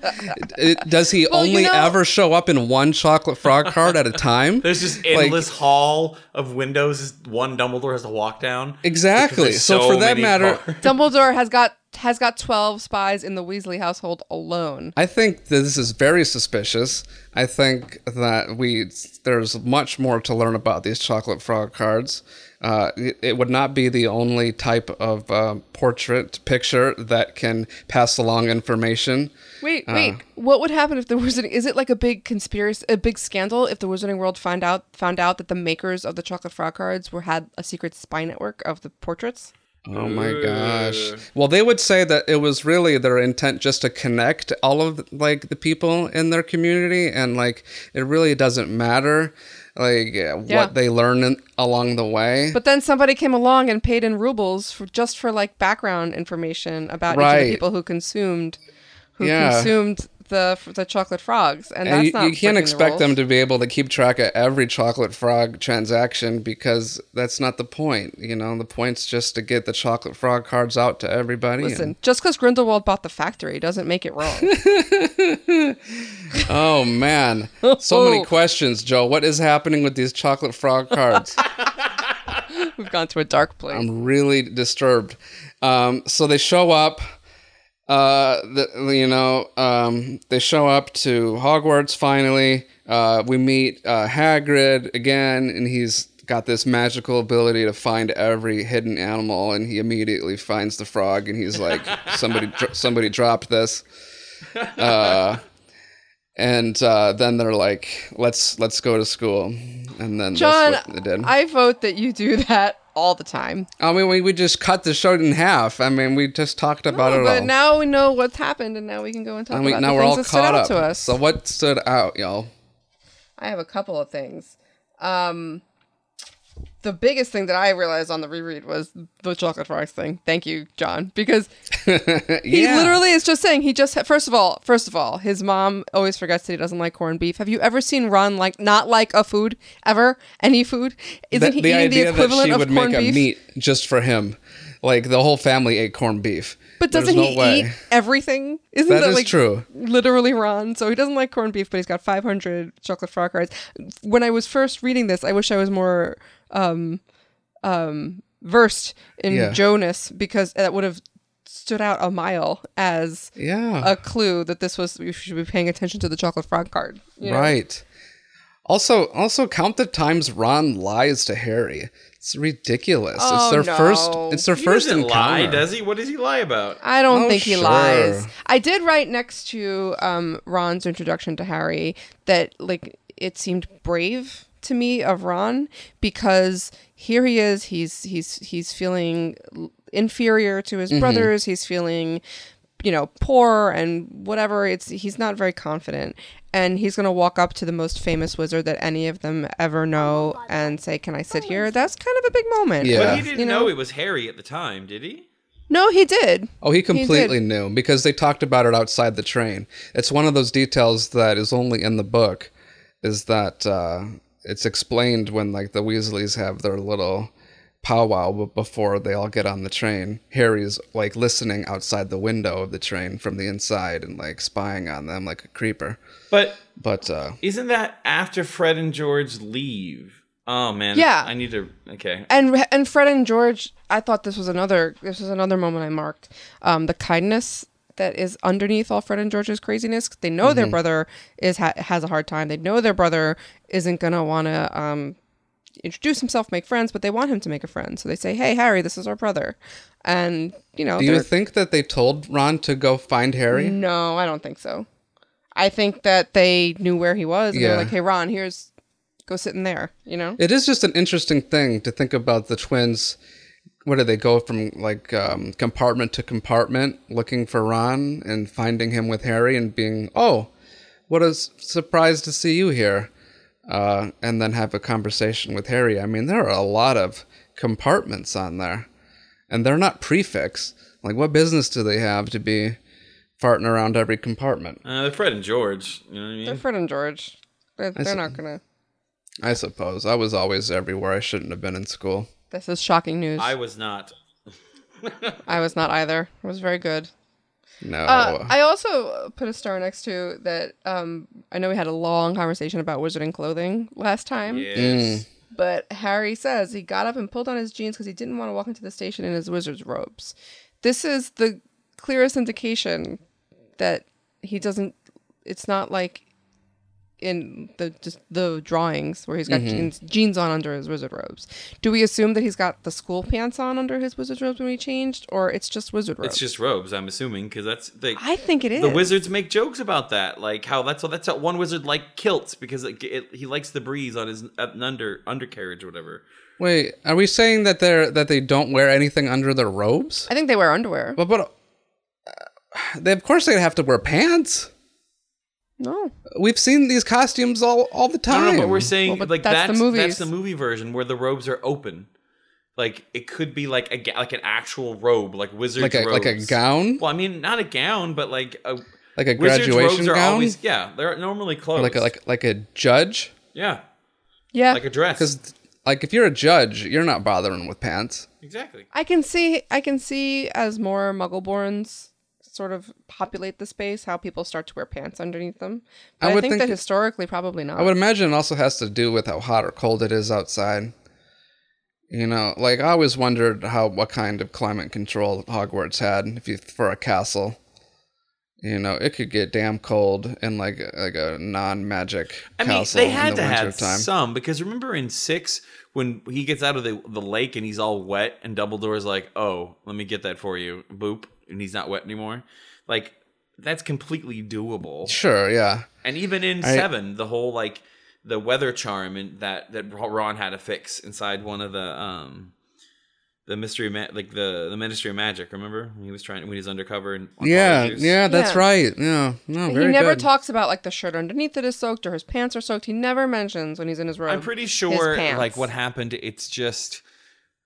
It- does he Well, you only know- ever show up in one chocolate frog card at a time? There's just Like- endless hall of windows. One Dumbledore has to walk down. Exactly. Because So, for that matter, cards. Dumbledore has got has got twelve spies in the Weasley household alone. I think this is very suspicious. I think that we there's much more to learn about these chocolate frog cards. Uh, it, it would not be the only type of uh, portrait picture that can pass along information. Wait, Uh. wait. What would happen if the wizarding? Is it like a big conspiracy, a big scandal if the Wizarding World find out found out that the makers of the chocolate frog cards were had a secret spy network of the portraits? Oh my gosh. Well, they would say that it was really their intent just to connect all of like the people in their community and like it really doesn't matter like Yeah. what they learn in, along the way. But then somebody came along and paid in rubles for just for like background information about each of the people who consumed who Yeah. consumed the the chocolate frogs, and, and that's you, not you can't breaking the expect them to be able to keep track of every chocolate frog transaction because that's not the point. You know, the point's just to get the chocolate frog cards out to everybody. and- Listen, just because Grindelwald bought the factory doesn't make it wrong. oh man, so many questions, Joe. What is happening with these chocolate frog cards? We've gone to a dark place. I'm really disturbed. Um, so they show up. Uh, the, you know, um, they show up to Hogwarts finally. Uh, we meet uh, Hagrid again, and he's got this magical ability to find every hidden animal, and he immediately finds the frog, and he's like, "Somebody, dro- somebody dropped this." Uh, and uh, then they're like, "Let's let's go to school," and then John, that's what they did. I vote that you do that all the time. I mean, we, we just cut the show in half. I mean, we just talked about No, it but all. now we know what's happened, and now we can go and talk about now the we're things all that stood caught out up. to us. So what stood out, y'all? I have a couple of things. Um, the biggest thing that I realized on the reread was the chocolate frogs thing. Thank you, John, because he Yeah. literally is just saying he just first of all, first of all, his mom always forgets that he doesn't like corned beef. Have you ever seen Ron like not like a food ever? Any food? Isn't The, he the eating the equivalent she of would corned make a beef? meat just for him, like the whole family ate corned beef. But doesn't no he way. eat everything? Isn't That that, is like true. literally Ron? So he doesn't like corned beef, but he's got 500 chocolate frog cards. When I was first reading this, I wish I was more um, um, versed in Yeah. Jonas because that would have stood out a mile as Yeah. a clue that this was you should be paying attention to the chocolate frog card. you know? Right. Also, also count the times Ron lies to Harry. It's ridiculous. Oh, it's their no. first. It's their He first doesn't encounter. lie, does he? What does he lie about? I don't Oh, think he sure. lies. I did write next to um, Ron's introduction to Harry that like it seemed brave to me of Ron because here he is. He's he's he's feeling inferior to his brothers. He's feeling you know poor and whatever. It's he's not very confident. And he's gonna walk up to the most famous wizard that any of them ever know and say, "Can I sit here?" That's kind of a big moment. Yeah. But he didn't You know, know? it was Harry at the time, did he? No, he did. Oh, he did. completely knew because they talked about it outside the train. It's one of those details that is only in the book. Is that uh, it's explained when like the Weasleys have their little powwow b- before they all get on the train. Harry's like listening outside the window of the train from the inside and like spying on them like a creeper. But But uh, isn't that after Fred and George leave? Oh man. Yeah. I need to. Okay. and and Fred and George, I thought this was another this was another moment I marked. Um, the kindness that is underneath all Fred and George's craziness. They know their brother is ha- has a hard time. They know their brother isn't gonna want to um, introduce himself, make friends, but they want him to make a friend. So they say, "Hey, Harry, this is our brother," and you know, do you think that they told Ron to go find Harry? no, I don't think so. I think that they knew where he was, and Yeah. they're like, "Hey, Ron, here's go sit in there. You know. It is just an interesting thing to think about the twins. Where do they go from like um, compartment to compartment looking for Ron and finding him with Harry and being, oh, what a s- surprise to see you here. Uh, and then have a conversation with Harry. I mean, there are a lot of compartments on there, and they're not prefix. Like, what business do they have to be farting around every compartment? Uh, they're Fred and George. You know what I mean? They're? Fred and George. They're, they're see. not gonna. I suppose. I was always everywhere I shouldn't have been in school. This is shocking news. I I, was not. I was not either. It was very good. No. Uh, I also put a star next to that. Um, I know we had a long conversation about wizarding clothing last time, Yes. but Harry says he got up and pulled on his jeans because he didn't want to walk into the station in his wizard's robes. This is the clearest indication that he doesn't. It's not like in the just the drawings where he's got jeans jeans on under his wizard robes. Do we assume that he's got the school pants on under his wizard robes when he changed, or it's just wizard robes? It's just robes, I'm assuming, because that's the I think it is. the wizards make jokes about that, like how that's that's how one wizard like kilts because it, it, he likes the breeze on his uh, under undercarriage or whatever. Wait, are we saying that they're that they don't wear anything under their robes? I think they wear underwear. But but uh, they of course they have to wear pants. No. We've seen these costumes all all the time. no, but we're saying Well, but like that's that's the that's, the movie version where the robes are open. Like it could be like a like an actual robe, like wizard like a robes. like a gown, Well, I mean, not a gown, but like a like a wizard's graduation robes are gown, always yeah, they're normally closed. or like a, like like a judge. yeah, Yeah. like a dress. Because like if you're a judge, you're not bothering with pants. exactly. I can see I can see as more Muggleborns sort of populate the space how people start to wear pants underneath them. But I I, would think, think- that historically probably not. I would imagine it also has to do with how hot or cold it is outside. You know, like I always wondered how what kind of climate control Hogwarts had if you for a castle. You know, it could get damn cold in like like a non-magic I mean, castle they had the to have wintertime. some because remember in six when he gets out of the the lake and he's all wet and Dumbledore's like, "Oh, let me get that for you," boop, and he's not wet anymore. Like that's completely doable. Sure, yeah. And even in I- seven, the whole like the weather charm and that that Ron had to fix inside one of the um the mystery ma- like the the Ministry of Magic. Remember when he was trying when he was undercover and Yeah, Polyjuice? yeah, that's Yeah. right. Yeah, no, he never good. talks about like the shirt underneath it is soaked or his pants are soaked. He never mentions when he's in his room. I'm pretty sure like what happened. It's just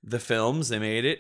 the films they made it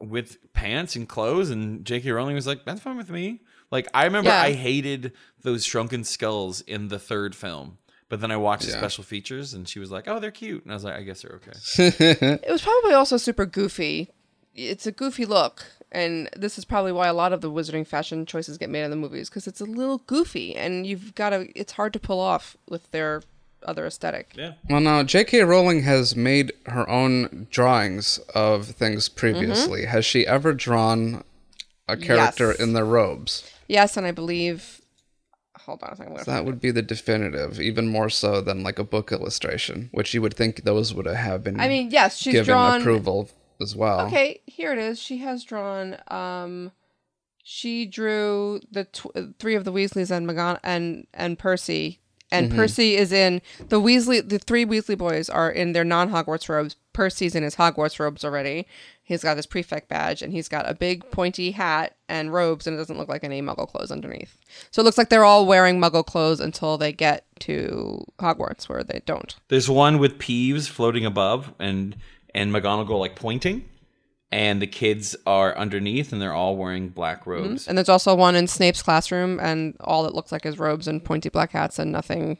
with pants and clothes, and J.K. Rowling was like, "That's fine with me." Like I remember, Yeah. I hated those shrunken skulls in the third film, but then I watched the special features, and she was like, "Oh, they're cute," and I was like, "I guess they're okay." It was probably also super goofy. It's a goofy look, and this is probably why a lot of the wizarding fashion choices get made in the movies because it's a little goofy, and you've got to. It's hard to pull off with their other aesthetic. Yeah. Well, now J.K. Rowling has made her own drawings of things previously. Mm-hmm. Has she ever drawn a character Yes. in their robes? Yes, and I believe. Hold on a second. I'm That find would be the definitive, even more so than like a book illustration, which you would think those would have been. I mean, yes, she's given drawn. approval as well. Okay, here it is. She has drawn. Um, she drew the tw- three of the Weasleys and Magon and and Percy. And Mm-hmm. Percy is in the Weasley. The three Weasley boys are in their non-Hogwarts robes. Percy's in his Hogwarts robes already. He's got his prefect badge and he's got a big pointy hat and robes, and it doesn't look like any Muggle clothes underneath. So it looks like they're all wearing Muggle clothes until they get to Hogwarts, where they don't. There's one with Peeves floating above, and and McGonagall like pointing, and the kids are underneath, and they're all wearing black robes. And there's also one in Snape's classroom, and all it looks like is robes and pointy black hats and nothing,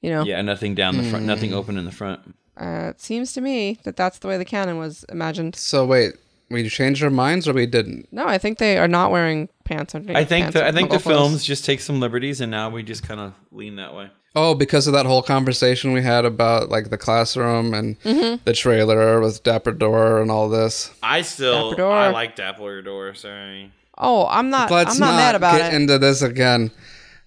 you know. Yeah, nothing down the front, Hmm. nothing open in the front. Uh, it seems to me that that's the way the canon was imagined. So wait, we changed our minds or we didn't? No, I think they are not wearing pants underneath. I think pants the, I think the films just take some liberties, and now we just kind of lean that way. Oh, because of that whole conversation we had about like the classroom and Mm-hmm. the trailer with Dapper Door and all this. I still Dappledore. I like Dapper Door. Sorry. Oh, I'm not. Let's I'm not, mad about get it. into this again.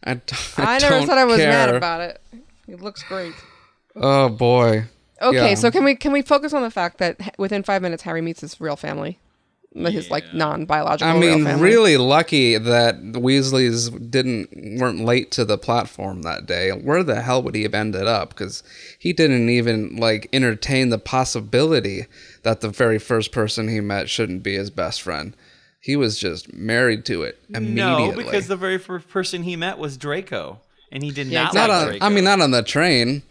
I, d- I never don't said I was mad about it. It looks great. Oh boy. Okay, Yeah. so can we can we focus on the fact that within five minutes Harry meets his real family? His like non-biological. I mean, family. really lucky that the Weasleys didn't weren't late to the platform that day. Where the hell would he have ended up? Because he didn't even like entertain the possibility that the very first person he met shouldn't be his best friend. He was just married to it immediately. No, because the very first person he met was Draco, and he did Yeah, not not like on, Draco. I mean, not on the train.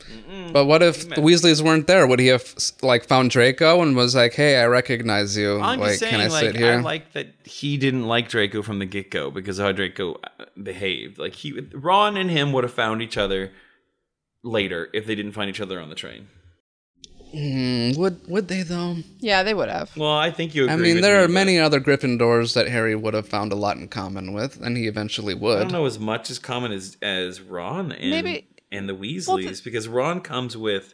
But what if the Weasleys weren't there? Would he have like found Draco and was like, "Hey, I recognize you. I'm like, just saying, can I like, sit here?" I like that he didn't like Draco from the get go because of how Draco uh, behaved. Like he, Ron and him would have found each other later if they didn't find each other on the train. Hmm, would would they though? yeah, they would have. Well, I think you. Agree I mean, with there me, are but many other Gryffindors that Harry would have found a lot in common with, and he eventually would. I don't know as much as common as as Ron and Maybe- and the Weasleys Well, the- because Ron comes with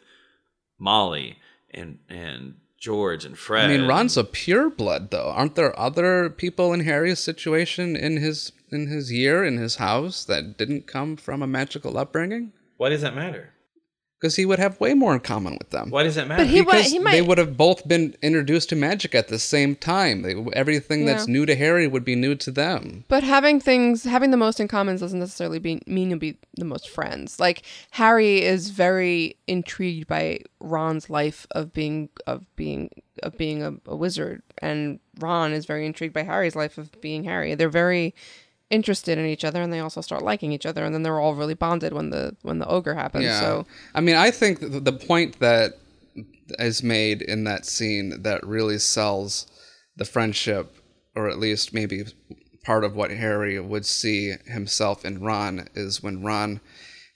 Molly and and George and Fred. I mean, Ron's a pure blood, though. Aren't there other people in Harry's situation in his in his year in his house that didn't come from a magical upbringing? Why does that matter? Because he would have way more in common with them. Why does that matter? But he, wa- because he they would have both been introduced to magic at the same time. They, everything that's new to Harry would be new to them. But having things, having the most in common doesn't necessarily be, mean you'll be the most friends. Like Harry is very intrigued by Ron's life of being of being of being a, a wizard, and Ron is very intrigued by Harry's life of being Harry. They're very interested in each other, and they also start liking each other, and then they're all really bonded when the when the ogre happens. Yeah. So I mean, I think th- the point that is made in that scene that really sells the friendship, or at least maybe part of what Harry would see himself in Ron, is when Ron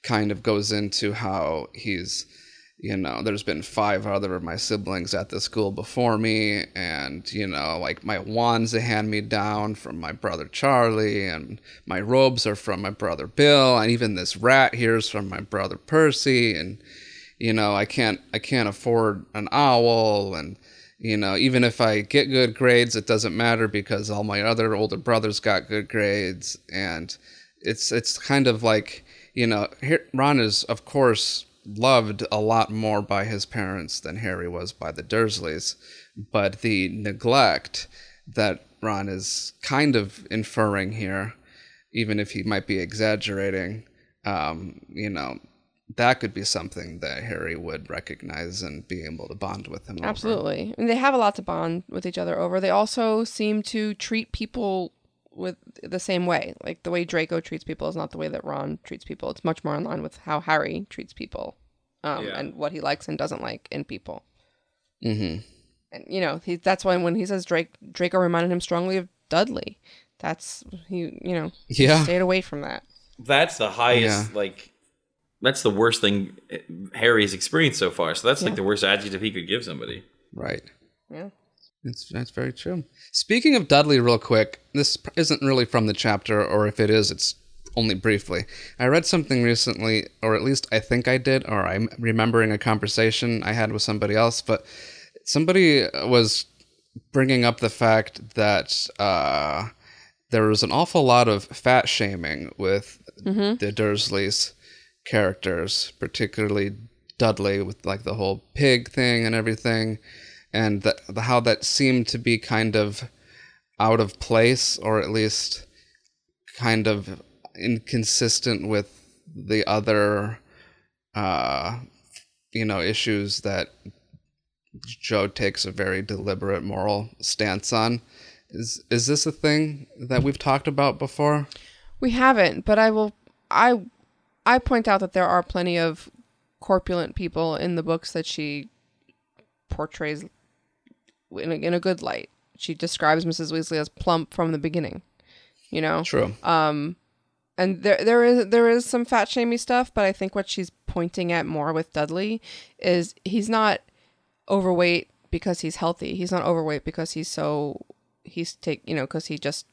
kind of goes into how he's you know, there's been five other of my siblings at the school before me, and you know, like my wand's a hand me down from my brother Charlie, and my robes are from my brother Bill, and even this rat here's from my brother Percy, and you know, I can't I can't afford an owl, and you know, even if I get good grades, it doesn't matter because all my other older brothers got good grades, and it's it's kind of like you know, here, Ron is of course loved a lot more by his parents than Harry was by the Dursleys, but the neglect that Ron is kind of inferring here, even if he might be exaggerating, um, you know, that could be something that Harry would recognize and be able to bond with him. over. Absolutely. And they have a lot to bond with each other over. They also seem to treat people with the same way. Like the way Draco treats people is not the way that Ron treats people. It's much more in line with how Harry treats people um, Yeah. and what he likes and doesn't like in people. Mm-hmm. And, you know, he, that's why when he says Drake, Draco reminded him strongly of Dudley. That's, he, you know, Yeah. stayed away from that. That's the highest, Yeah. like, that's the worst thing Harry's experienced so far. So that's like the worst adjective he could give somebody. Right. Yeah. That's that's very true. Speaking of Dudley, real quick, this isn't really from the chapter, or if it is, it's only briefly. I read something recently, or at least I think I did, or I'm remembering a conversation I had with somebody else, but somebody was bringing up the fact that uh, there was an awful lot of fat shaming with the Dursleys characters, particularly Dudley with like the whole pig thing and everything, and the, the, how that seemed to be kind of out of place, or at least kind of inconsistent with the other, uh, you know, issues that Jo takes a very deliberate moral stance on. Is is this a thing that we've talked about before? We haven't, but I will. I I point out that there are plenty of corpulent people in the books that she portrays in a, in a good light. She describes Mrs. Weasley as plump from the beginning. You know, True. Um, and there there is there is some fat shamey stuff, but I think what she's pointing at more with Dudley is he's not overweight because he's healthy. He's not overweight because he's so he's take you know because he just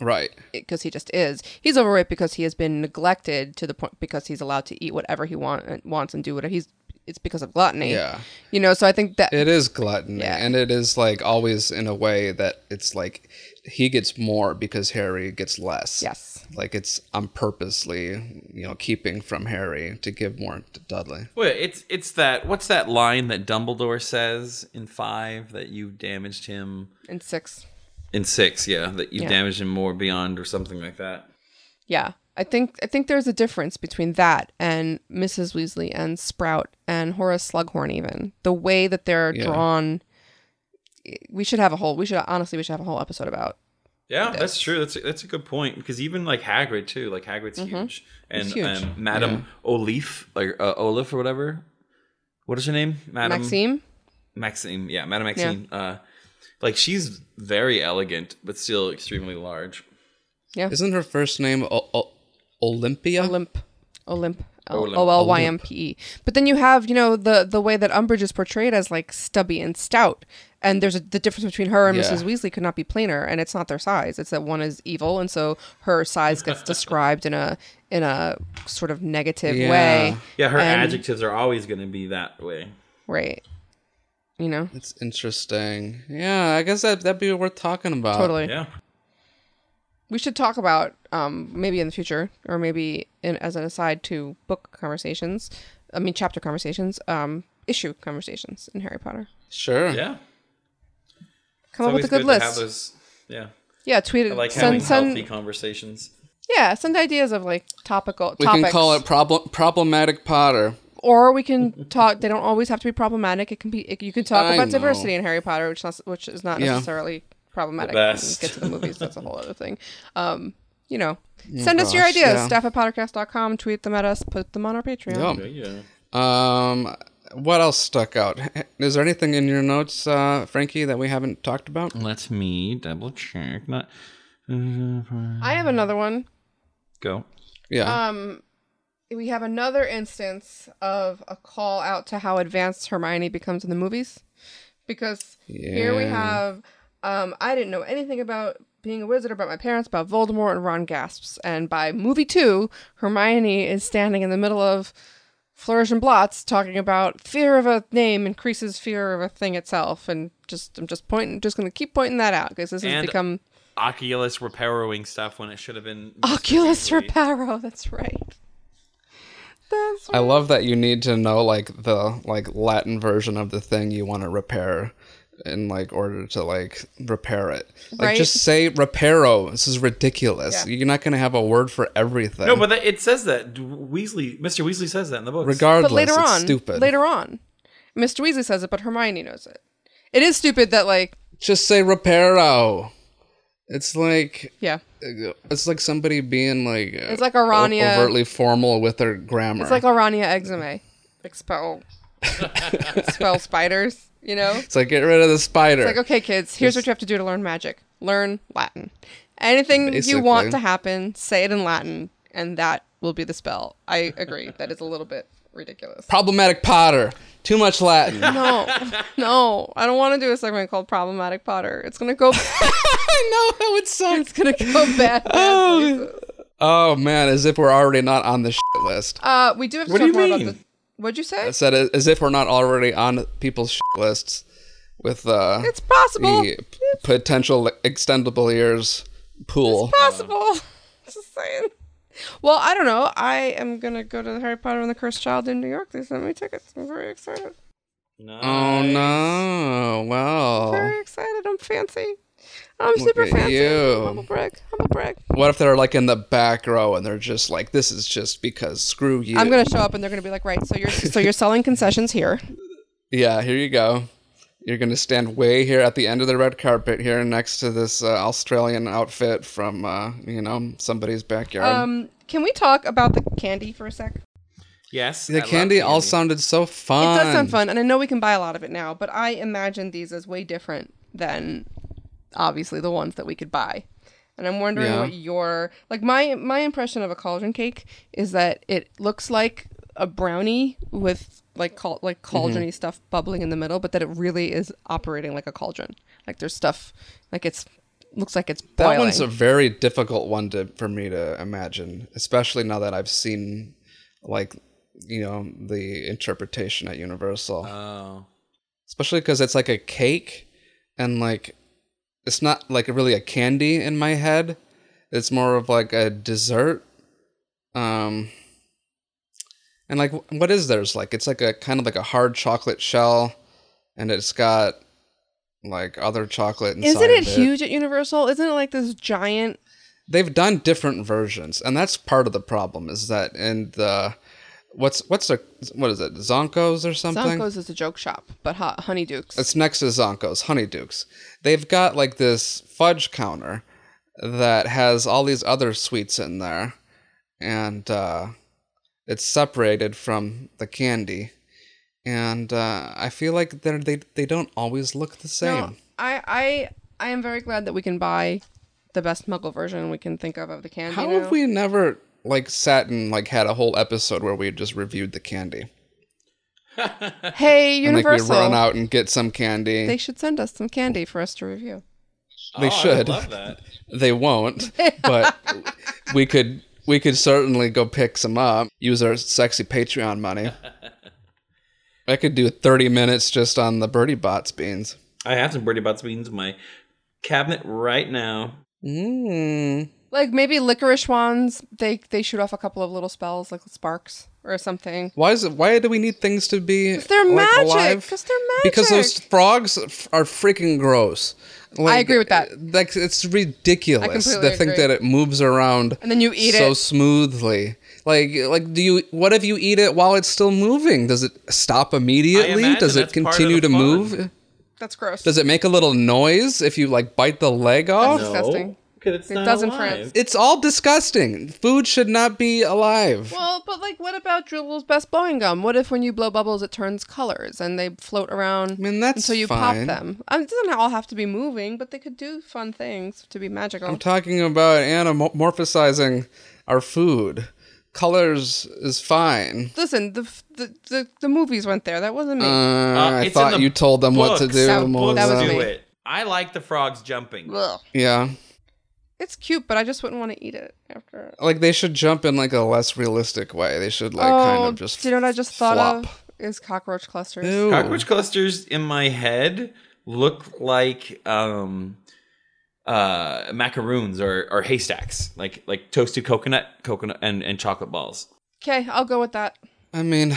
right. because he just is. He's overweight because he has been neglected to the point because he's allowed to eat whatever he want wants and do whatever he's. It's because of gluttony. Yeah. You know, so I think that It is gluttony, Yeah. and it is like always in a way that it's like he gets more because Harry gets less. yes, like it's I'm purposely you know keeping from Harry to give more to Dudley. Well, it's it's that what's that line that Dumbledore says in five that you damaged him In six. in six, yeah, that you Yeah. damaged him more beyond or something like that. Yeah. I think I think there's a difference between that and Mrs. Weasley and Sprout and Horace Slughorn even. The way that they're Yeah. drawn we should have a whole we should honestly we should have a whole episode about Yeah, that's true. That's a, that's a good point because even like Hagrid too, like Hagrid's huge, and Mm-hmm. huge. Um, Madame Olif, like uh, Olaf or whatever. What is her name? Madame Maxime. Maxime. Yeah, Madame Maxime. Uh, like she's very elegant, but still extremely large. Yeah. Isn't her first name o- o- Olympia? Olymp. Olymp. Olymp. O L Y M P E. But then you have, you know, the the way that Umbridge is portrayed as like stubby and stout, and there's a, the difference between her and Yeah. Mrs. Weasley could not be plainer, and it's not their size. It's that one is evil, and so her size gets described in a in a sort of negative Yeah. way. Yeah, her And- adjectives are always going to be that way. Right. You know, It's interesting. Yeah, I guess that that'd be worth talking about. totally. Yeah. We should talk about um, maybe in the future, or maybe in, as an aside to book conversations. I mean, chapter conversations, um, issue conversations in Harry Potter. Sure. Yeah. Come up with a It's good always to have list. those. Yeah, Yeah, tweet I it. like having send, healthy send, conversations. yeah, send ideas of like topical. We topics. can call it problem problematic Potter. or we can talk. They don't always have to be problematic. It can be. It, you can talk I about know. diversity in Harry Potter, which not, which is not Yeah. necessarily problematic. The best. get to the movies, that's a whole other thing. Um, you know, send us your ideas. yeah. Staff at pottercast.com. Tweet them at us. Put them on our Patreon. Yeah. Yeah. Um, what else stuck out? Is there anything in your notes, uh, Frankie, that we haven't talked about? Let me double check. Not I have another one. go. Yeah. Um, we have another instance of a call out to how advanced Hermione becomes in the movies, because here we have, um, I didn't know anything about being a wizard about my parents, about Voldemort, and Ron gasps, and by movie two, Hermione is standing in the middle of Flourish and Blotts talking about fear of a name increases fear of a thing itself, and just I'm just pointing, just gonna keep pointing that out because this has become Oculus reparoing stuff when it should have been Oculus Reparo. That's right. That's I love that you need to know like the like Latin version of the thing you want to repair in like order to like repair it. Like Right. just say reparo. This is ridiculous. Yeah. You're not gonna have a word for everything. No, but that, it says that Weasley, Mr. Weasley says that in the book. regardless, but later it's on, stupid. later on, Mr. Weasley says it, but Hermione knows it. It is stupid that like just say reparo. It's like yeah, uh, it's like somebody being like uh, It's like o- Arania- overtly formal with their grammar. it's like Orania eczema, expel expel spiders. You know, it's like get rid of the spider. It's like okay, kids, here's what you have to do to learn magic: learn Latin. Anything you want to happen, say it in Latin, and that will be the spell. I agree. that is a little bit ridiculous. Problematic Potter. Too much Latin. No, no, I don't want to do a segment called "Problematic Potter." It's gonna go. I know how it sucks. it's gonna go bad. bad. Oh man, as if we're already not on the shit list. Uh, we do have to What do talk you more about mean? the. What'd you say? I said as if we're not already on people's shit lists with uh, It's possible. the potential extendable years pool. It's possible. Just saying. Well, I don't know. I am gonna go to the Harry Potter and the Cursed Child in New York. They sent me tickets. I'm very excited. Oh no! Well, Very excited. I'm fancy. I'm Look super at fancy. you. Humble brag. a brag. what if they're like in the back row and they're just like, "This is just because screw you." I'm gonna show up and they're gonna be like, right. So you're so you're selling concessions here. Yeah, here you go. You're gonna stand way here at the end of the red carpet here, next to this uh, Australian outfit from uh, you know somebody's backyard. Um, can we talk about the candy for a sec? Yes. I the love candy, all sounded so fun. It does sound fun, and I know we can buy a lot of it now, but I imagine these as way different than obviously the ones that we could buy. And I'm wondering Yeah. what your like my my impression of a cauldron cake is that it looks like a brownie with like cal- like mm-hmm. cauldrony stuff bubbling in the middle, but that it really is operating like a cauldron. Like there's stuff like it's looks like it's boiling. That one's a very difficult one to for me to imagine, especially now that I've seen like you know the interpretation at Universal. Oh. especially because it's like a cake and like it's not like really a candy in my head It's more of like a dessert. Um, and like, wh- what is theirs like? It's like a kind of like a hard chocolate shell, and it's got like other chocolate inside. Isn't it of huge at Universal? Isn't it like this giant? They've done different versions, and that's part of the problem. Is that in the what's what's the what is it Zonkos or something? Zonko's is a joke shop, but Ho- Honeydukes. It's next to Zonko's, Honeydukes. They've got like this fudge counter that has all these other sweets in there, and uh, it's separated from the candy. And uh, I feel like they're, they they don't always look the same. No, I I I am very glad that we can buy the best Muggle version we can think of of the candy. How now. have we never like sat and like had a whole episode where we just reviewed the candy? Hey, And like we run out and get some candy. They should send us some candy for us to review. They should. They won't, but we could we could certainly go pick some up. Use our sexy Patreon money. I could do 30 minutes just on the Bertie Bott's beans. I have some Bertie Bott's beans in my cabinet right now. Mm. Like maybe licorice wands, they they shoot off a couple of little spells like sparks or something. Why is it? Why do we need things to be? They're like, magic. Because they're magic. Because those frogs are freaking gross. Like, I agree with that. Like it's ridiculous completely to think that it moves around And then you eat so it. smoothly. Like like do you what if you eat it while it's still moving? Does it stop immediately? Does it that's part of continue to fun. move? That's gross. Does it make a little noise if you like bite the leg off? That's disgusting. Because it's It not doesn't alive. France. It's all disgusting. Food should not be alive. Well, but like, what about Drooble's best blowing gum? What if when you blow bubbles, it turns colors and they float around I mean, that's until you fine. pop them? Um, it doesn't all have to be moving, but they could do fun things to be magical. I'm talking about anamorphizing our food. Colors is fine. Listen, the, the the the movies went there. That wasn't me. Uh, I it's in thought the you told them what to do. That- that was do me. it. I like the frogs jumping. Ugh. Yeah. It's cute, but I just wouldn't want to eat it after. Like they should jump in like a less realistic way. They should like oh, kind of just do you know what I just thought flop. of? Is cockroach clusters. Ew. Cockroach clusters in my head look like um uh macaroons or, or haystacks. Like like toasted coconut, coconut and, and chocolate balls. Okay, I'll go with that. I mean,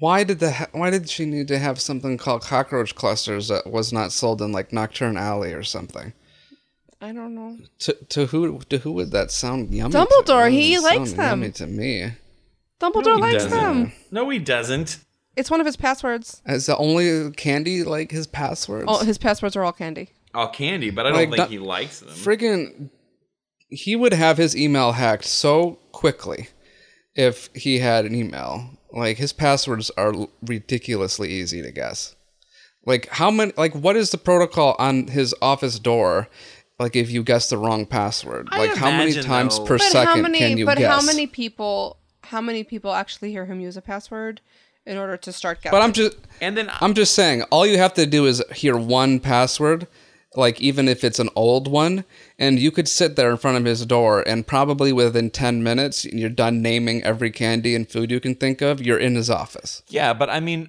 why did the ha- why did she need to have something called cockroach clusters that was not sold in like Knockturn Alley or something? I don't know. To to who to who would that sound yummy? to? Dumbledore, That he doesn't likes them. Yummy to me. Dumbledore he likes doesn't. them. No, he doesn't. It's one of his passwords. Is the only candy like his passwords? Oh, his passwords are all candy. All candy, but I don't Like, think that- he likes them. friggin' he would have his email hacked so quickly if he had an email like his passwords are l- ridiculously easy to guess like how many like what is the protocol on his office door like if you guess the wrong password I like how many imagine, times though- per But second how many? can you but guess how many people? How many people actually hear him use a password in order to start guessing? but i'm just and then i'm just saying all you have to do is hear one password like even if it's an old one and you could sit there in front of his door and probably within 10 minutes you're done naming every candy and food you can think of you're in his office Yeah, but I mean,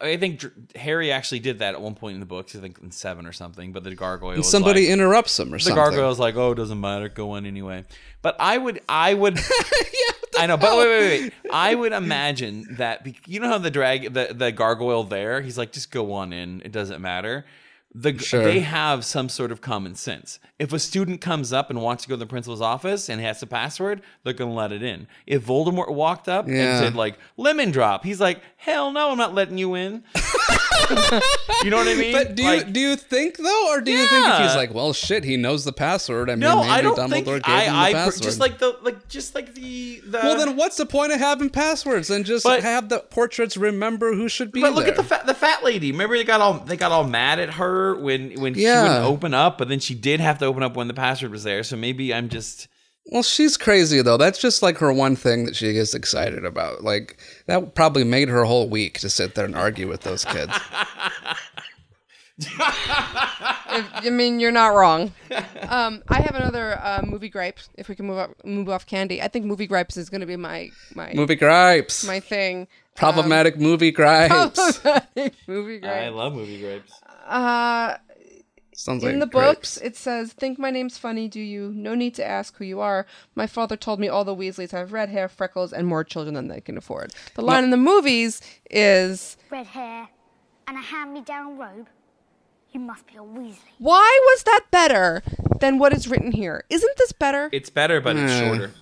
I think Harry actually did that at one point in the books. I think in seven or something. But the gargoyle and somebody like, interrupts him or the something gargoyle's like, "Oh, it doesn't matter. Go on anyway." But I would, I would, yeah, I know. But wait, wait, wait, wait. I would imagine that you know how the drag, the the gargoyle there, he's like, "Just go on in. It doesn't matter." The, Sure. They have some sort of common sense. If a student comes up and wants to go to the principal's office and has the password, they're going to let it in. If Voldemort walked up Yeah. and said like lemon drop, he's like, "Hell no, I'm not letting you in." you know what I mean? but do you Like- do you think though or do you think if he's like well shit he knows the password i mean No, maybe I don't dumbledore think gave I. him the I password just like the like just like the the. well then what's the point of having passwords and just But- have the portraits remember who should be But look there at the fat the fat lady. Remember they got all they got all mad at her when when she wouldn't open up, but then she did have to open up when the password was there. So maybe I'm just Well, she's crazy though. That's just like her one thing that she gets excited about. Like that probably made her whole week to sit there and argue with those kids. I mean, you're not wrong. Um, I have another uh, movie gripe. If we can move up, move off candy, I think movie gripes is going to be my my movie gripes. my thing. Problematic movie gripes. movie gripe. I love movie grapes. Uh, Sounds like In the grapes. books, it says, Think my name's funny, do you? No need to ask who you are. My father told me all the Weasleys have red hair, freckles, and more children than they can afford. The line in the movies is, Red hair and a hand-me-down robe. You must be a Weasley. Why was that better than what is written here? Isn't this better? It's better, but it's Eh. shorter.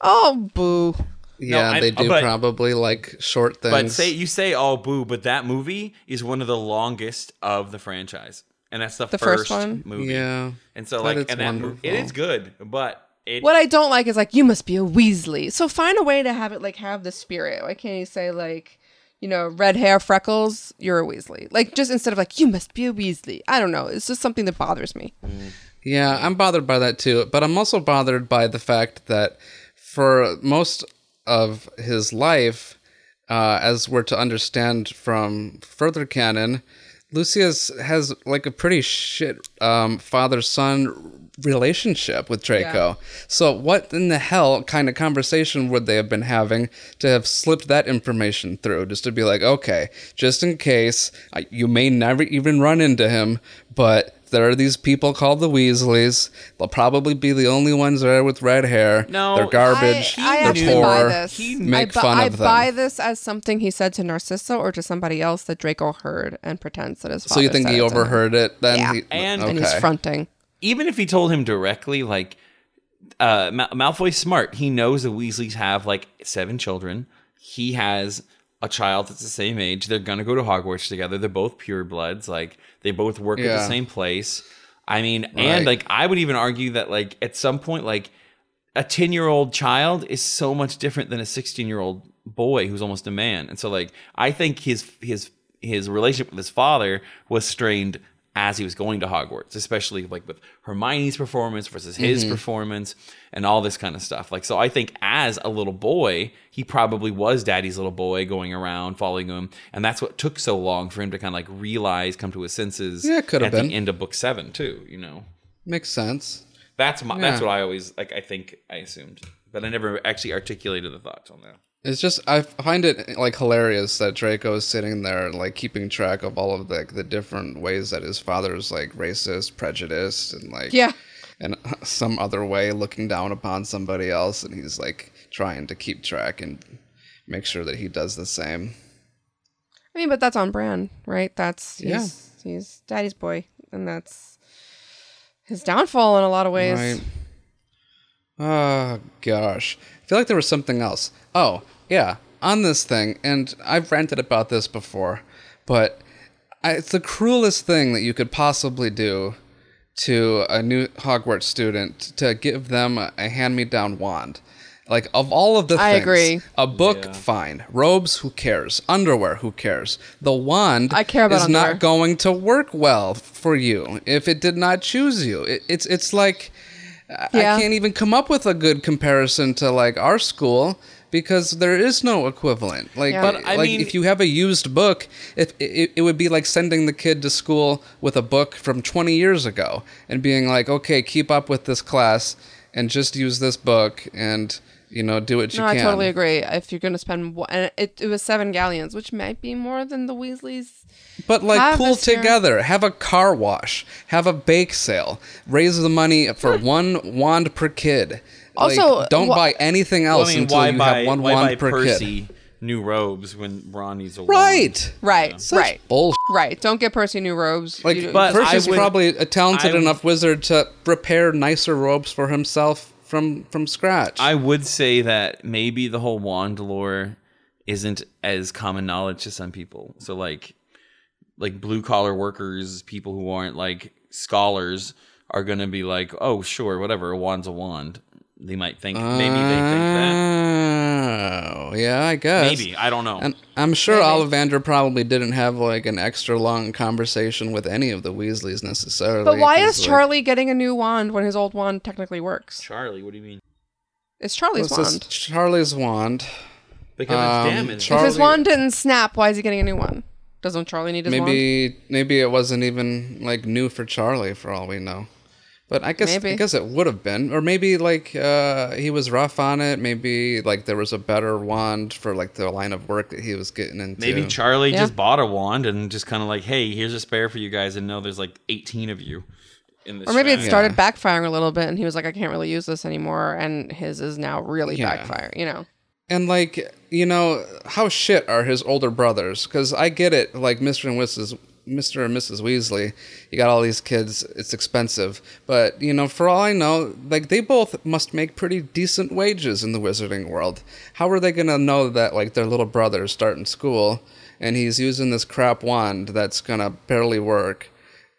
Oh, boo. Yeah, I- they do but- probably like short things. But say you say oh boo, but that movie is one of the longest of the franchise, and that's the, The first first, one? movie. Yeah, and so but like, it's and that mo- it wonderful. is good, but it What I don't like is like, you must be a Weasley. So find a way to have it like have the spirit. Why can't you say like, you know, red hair, freckles, you're a Weasley? Like just instead of like, you must be a Weasley. I don't know. It's just something that bothers me. Mm. Yeah, I'm bothered by that too. But I'm also bothered by the fact that for most of his life, uh, as we're to understand from further canon, Lucius has like a pretty shit um, father son relationship with Draco. So, what in the hell kind of conversation would they have been having to have slipped that information through? Just to be like, okay, just in case I, you may never even run into him, but there are these people called the Weasleys. They'll probably be the only ones there with red hair. No, they're garbage. I, I they're actually poor. buy this. He Make I, bu- fun I of them. buy this as something he said to Narcissa or to somebody else that Draco heard and pretends that his father so you think said he it to him. overheard it? Then Yeah. he, And- okay. and he's fronting. even if he told him directly, like uh, Mal- Malfoy's smart. He knows the Weasleys have like seven children. He has a child that's the same age. They're gonna go to Hogwarts together. They're both purebloods. Like they both work at the same place. I mean, Right. and like I would even argue that like at some point, like a ten year old child is so much different than a sixteen year old boy who's almost a man. And so like I think his his his relationship with his father was strained as he was going to Hogwarts, especially like with Hermione's performance versus his mm-hmm. performance and all this kind of stuff. Like so I think as a little boy, he probably was daddy's little boy going around following him and that's what took so long for him to kind of like realize, come to his senses Yeah, could have at been. the end of book 7 too, you know. Makes sense. That's my, that's what I always like. I think I assumed, but I never actually articulated the thoughts on that. It's just I find it like hilarious that Draco is sitting there like keeping track of all of the the different ways that his father's like racist, prejudiced, and like Yeah. and some other way looking down upon somebody else, and he's like trying to keep track and make sure that he does the same. I mean, but that's on brand, right? That's he's, Yeah. he's daddy's boy, and that's his downfall in a lot of ways. Right. Oh gosh, I feel like there was something else. Oh yeah, on this thing, and I've ranted about this before, but I, it's the cruelest thing that you could possibly do to a new Hogwarts student to give them a, a hand-me-down wand. Like of all of the I things, agree. a book, fine. Robes, who cares? Underwear, who cares? The wand I care about is underwear. not going to work well for you if it did not choose you. It, it's it's like Yeah. I can't even come up with a good comparison to like our school because there is no equivalent. Like, Yeah. But I like mean- if you have a used book, if it, it would be like sending the kid to school with a book from 20 years ago and being like, okay, keep up with this class and just use this book and you know do what you No, can. I totally agree. If you're going to spend, one, and it, it was seven galleons, which might be more than the Weasleys. But like pool this year. together, have a car wash, have a bake sale, raise the money for one wand per kid. Like, Also, don't wha- buy anything Well, else I mean, until why you buy have one why wand buy per Percy kid. new robes when Ron needs a wand? Right. Right, Such right, bullshit. right. Don't get Percy new robes. Like, You- But Percy's would- probably a talented I- enough wizard to prepare nicer robes for himself from from scratch. I would say that maybe the whole wand lore isn't as common knowledge to some people. So like like blue collar workers, people who aren't like scholars are gonna be like, oh sure, whatever, a wand's a wand. They might think maybe they think that. Oh, yeah, I guess. Maybe. I don't know. And I'm sure Ollivander probably didn't have like an extra long conversation with any of the Weasleys necessarily. but why is like, Charlie getting a new wand when his old wand technically works? Charlie, what do you mean? It's Charlie's what's this? wand. Charlie's wand. Because Um, it's damaged. Char- If his wand didn't snap, why is he getting a new one? Doesn't Charlie need his wand? Maybe maybe it wasn't even like new for Charlie for all we know. But I guess I guess it would have been, or maybe like uh, he was rough on it. Maybe like there was a better wand for like the line of work that he was getting into. Maybe Charlie Yeah. just bought a wand and just kind of like, hey, here's a spare for you guys, and know there's like 18 of you in this. Or maybe it strategy. started backfiring a little bit, and he was like, "I can't really use this anymore," and his is now really Yeah. backfiring. You know, And like, you know, how shit are his older brothers? Because I get it, like Mr. and Mrs. Mr. and Mrs. Weasley, you got all these kids, it's expensive. But, you know, for all I know, like they both must make pretty decent wages in the wizarding world. How are they gonna know that like their little brother's starting school and he's using this crap wand that's gonna barely work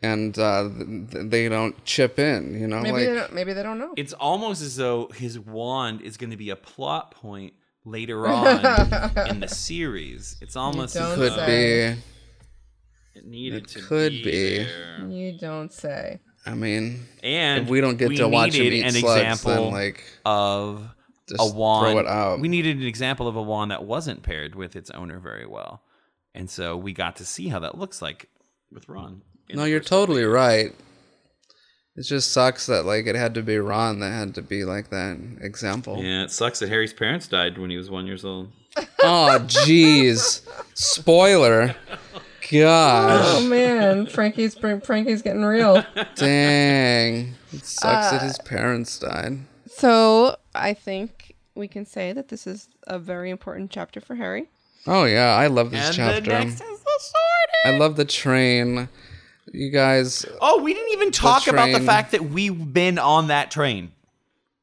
and uh, th- they don't chip in, you know? maybe like, they don't, maybe they don't know. It's almost as though his wand is going to be a plot point later on in the series. It's almost as don't could though say. be. It needed it to could be. be. there. You don't say. I mean, And if we don't get we to watch him needed eat an slugs, example then like of just a wand. throw it out. We needed an example of a wand that wasn't paired with its owner very well, and so we got to see how that looks like with Ron. no, you're totally years. right. It just sucks that like it had to be Ron that had to be like that example. Yeah, it sucks that Harry's parents died when he was one years old. Oh, jeez. Spoiler. Gosh. Oh man, Frankie's Frankie's getting real. Dang. It sucks that Uh, his parents died. So I think we can say that this is a very important chapter for Harry. Oh yeah, I love this And chapter. the next is the sorting. I love the train. You guys, Oh, we didn't even talk about the fact that we've been on that train.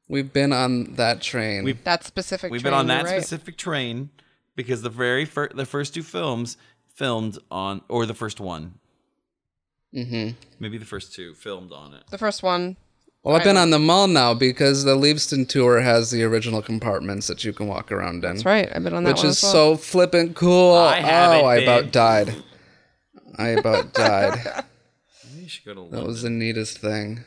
we've been on that train. We've- That specific. We've train, been on that right. specific train because the very fir- the first two films filmed on, or the first one, hmm maybe the first two filmed on it. The first one. Well, I've been on the mall now because the Leavesden tour has the original compartments that you can walk around in. That's right. I've been on that which one is as well. so flippin' cool. I haven't oh, I about died. I about died. Maybe you should go to That was the neatest thing.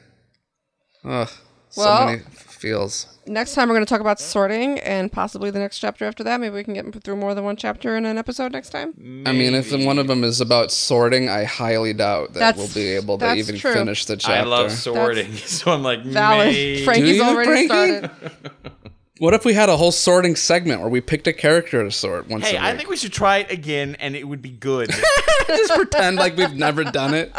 Ugh, so Well- many feels. Next time we're going to talk about sorting and possibly the next chapter after that. Maybe we can get through more than one chapter in an episode next time. I mean, if one of them is about sorting, I highly doubt that That's- we'll be able to even true. finish the chapter. I love sorting, so I'm like, Valid. maybe. Frankie's you, already Frankie? started. What if we had a whole sorting segment where we picked a character to sort once Hey, a I week? think we should try it again, and it would be good. just pretend like we've never done it.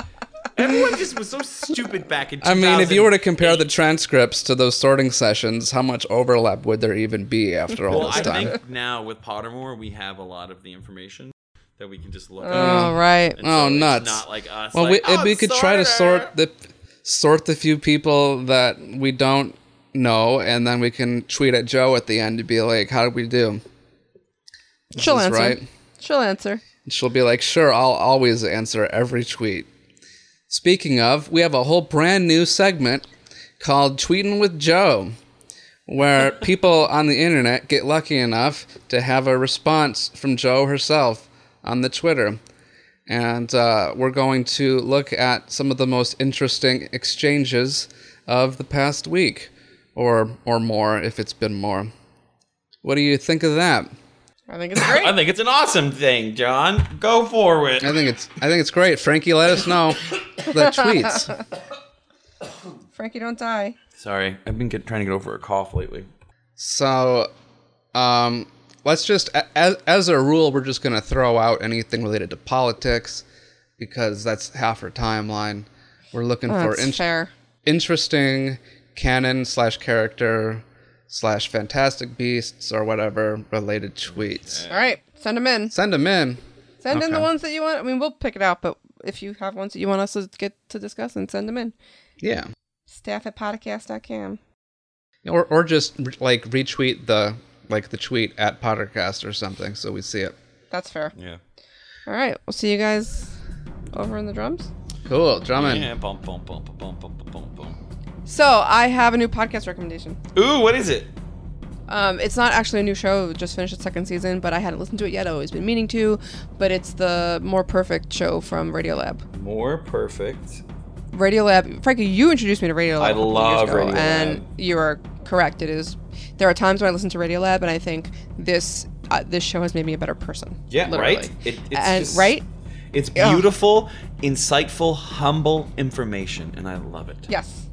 Everyone just was so stupid back in. Time. I mean, if you were to compare the transcripts to those sorting sessions, how much overlap would there even be after all well, this I time? think now with Pottermore, we have a lot of the information that we can just look. at. Oh, right. And Oh, so nuts. Not like us. Well, like, we, oh, we could try to sort the sort the few people that we don't know, and then we can tweet at Jo at the end to be like, "How did we do?" She'll answer. right. She'll answer. She'll be like, "Sure, I'll always answer every tweet." Speaking of, we have a whole brand new segment called "Tweeting with Jo," where people on the internet get lucky enough to have a response from Jo herself on the Twitter. And uh, we're going to look at some of the most interesting exchanges of the past week, or or more if it's been more. What do you think of that? I think it's great. I think it's an awesome thing, John. Go for it. I think it's I think it's great. Frankie, let us know the tweets. Frankie, don't die. Sorry, I've been get, trying to get over a cough lately. So, um, let's just as as a rule, we're just gonna throw out anything related to politics because that's half our timeline. We're looking Oh, for in- interesting canon slash character slash fantastic beasts or whatever related tweets. All right, send them in. Send them in. Send in the ones that you want. I mean, we'll pick it out, but if you have ones that you want us to get to discuss, and send them in. Yeah. Staff at Pottercast.com. Or or just like retweet the like the tweet at Pottercast or something so we see it. That's fair. Yeah. All right, we'll see you guys over in the drums. Cool, drumming. Yeah. Bum, bum, bum, bum, bum, bum, bum, bum. So I have a new podcast recommendation. Ooh, what is it? Um, it's not actually a new show; it just finished its second season, but I hadn't listened to it yet. I've always been meaning to, but it's the More Perfect show from Radiolab. More perfect. Radiolab, Frankie, you introduced me to Radiolab. I love ago, Radiolab. and you are correct. It is. There are times when I listen to Radiolab, and I think this uh, this show has made me a better person. Yeah, literally. right. It, it's and just- right, It's beautiful, insightful, humble information, and I love it. yes,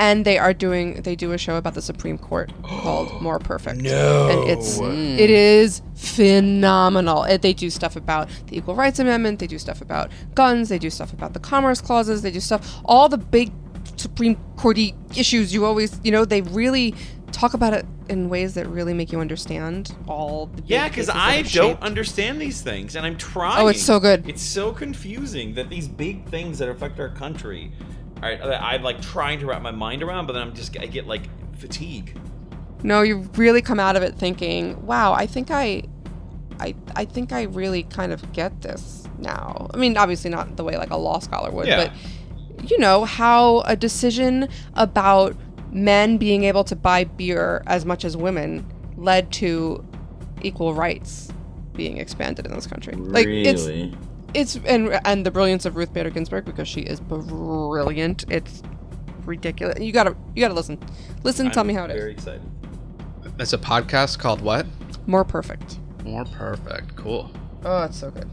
and they are doing they do a show about the Supreme Court called More Perfect. No, and it's hmm. it is phenomenal. They do stuff about the Equal Rights Amendment. They do stuff about guns. They do stuff about the Commerce Clauses. They do stuff all the big Supreme Courty issues. You always you know they really talk about it in ways that really make you understand all the Yeah, because I don't shaped- understand these things, and I'm trying. Oh, it's so good. It's so confusing that these big things that affect our country, all right, that I'm like trying to wrap my mind around, but then I'm just I get like fatigue. No, you really come out of it thinking, "Wow, I think I, I, I think I really kind of get this now." I mean, obviously not the way like a law scholar would, Yeah. but you know how a decision about men being able to buy beer as much as women led to equal rights being expanded in this country. Like it's it's and and the brilliance of Ruth Bader Ginsburg because she is brilliant. It's ridiculous. You gotta you gotta listen. Listen, tell I'm me how it is. Very excited. It's a podcast called what? More perfect. More perfect. Cool. Oh, it's so good.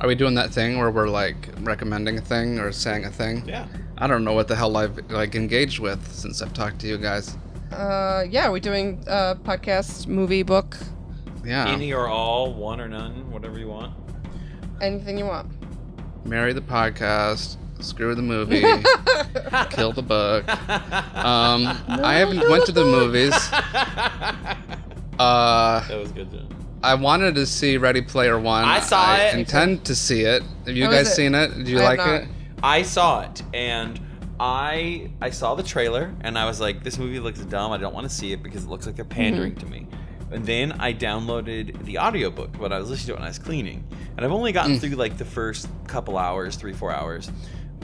Are we doing that thing where we're like recommending a thing or saying a thing? Yeah. I don't know what the hell I've like engaged with since I've talked to you guys. Uh, yeah, we're doing uh podcast, movie, book, Yeah. Any or all, one or none, whatever you want. Anything you want. Marry the podcast. Screw the movie. kill the book. Um, I haven't went to the movies. Uh, That was good. Too. I wanted to see Ready Player One. I saw I it. intend to see it. Have you How is guys it? seen it? Did you I like it? I saw it and I I saw the trailer and I was like, this movie looks dumb. I don't want to see it because it looks like they're pandering to me. And then I downloaded the audiobook, but I was listening to it when I was cleaning. And I've only gotten through like the first couple hours, three, four hours.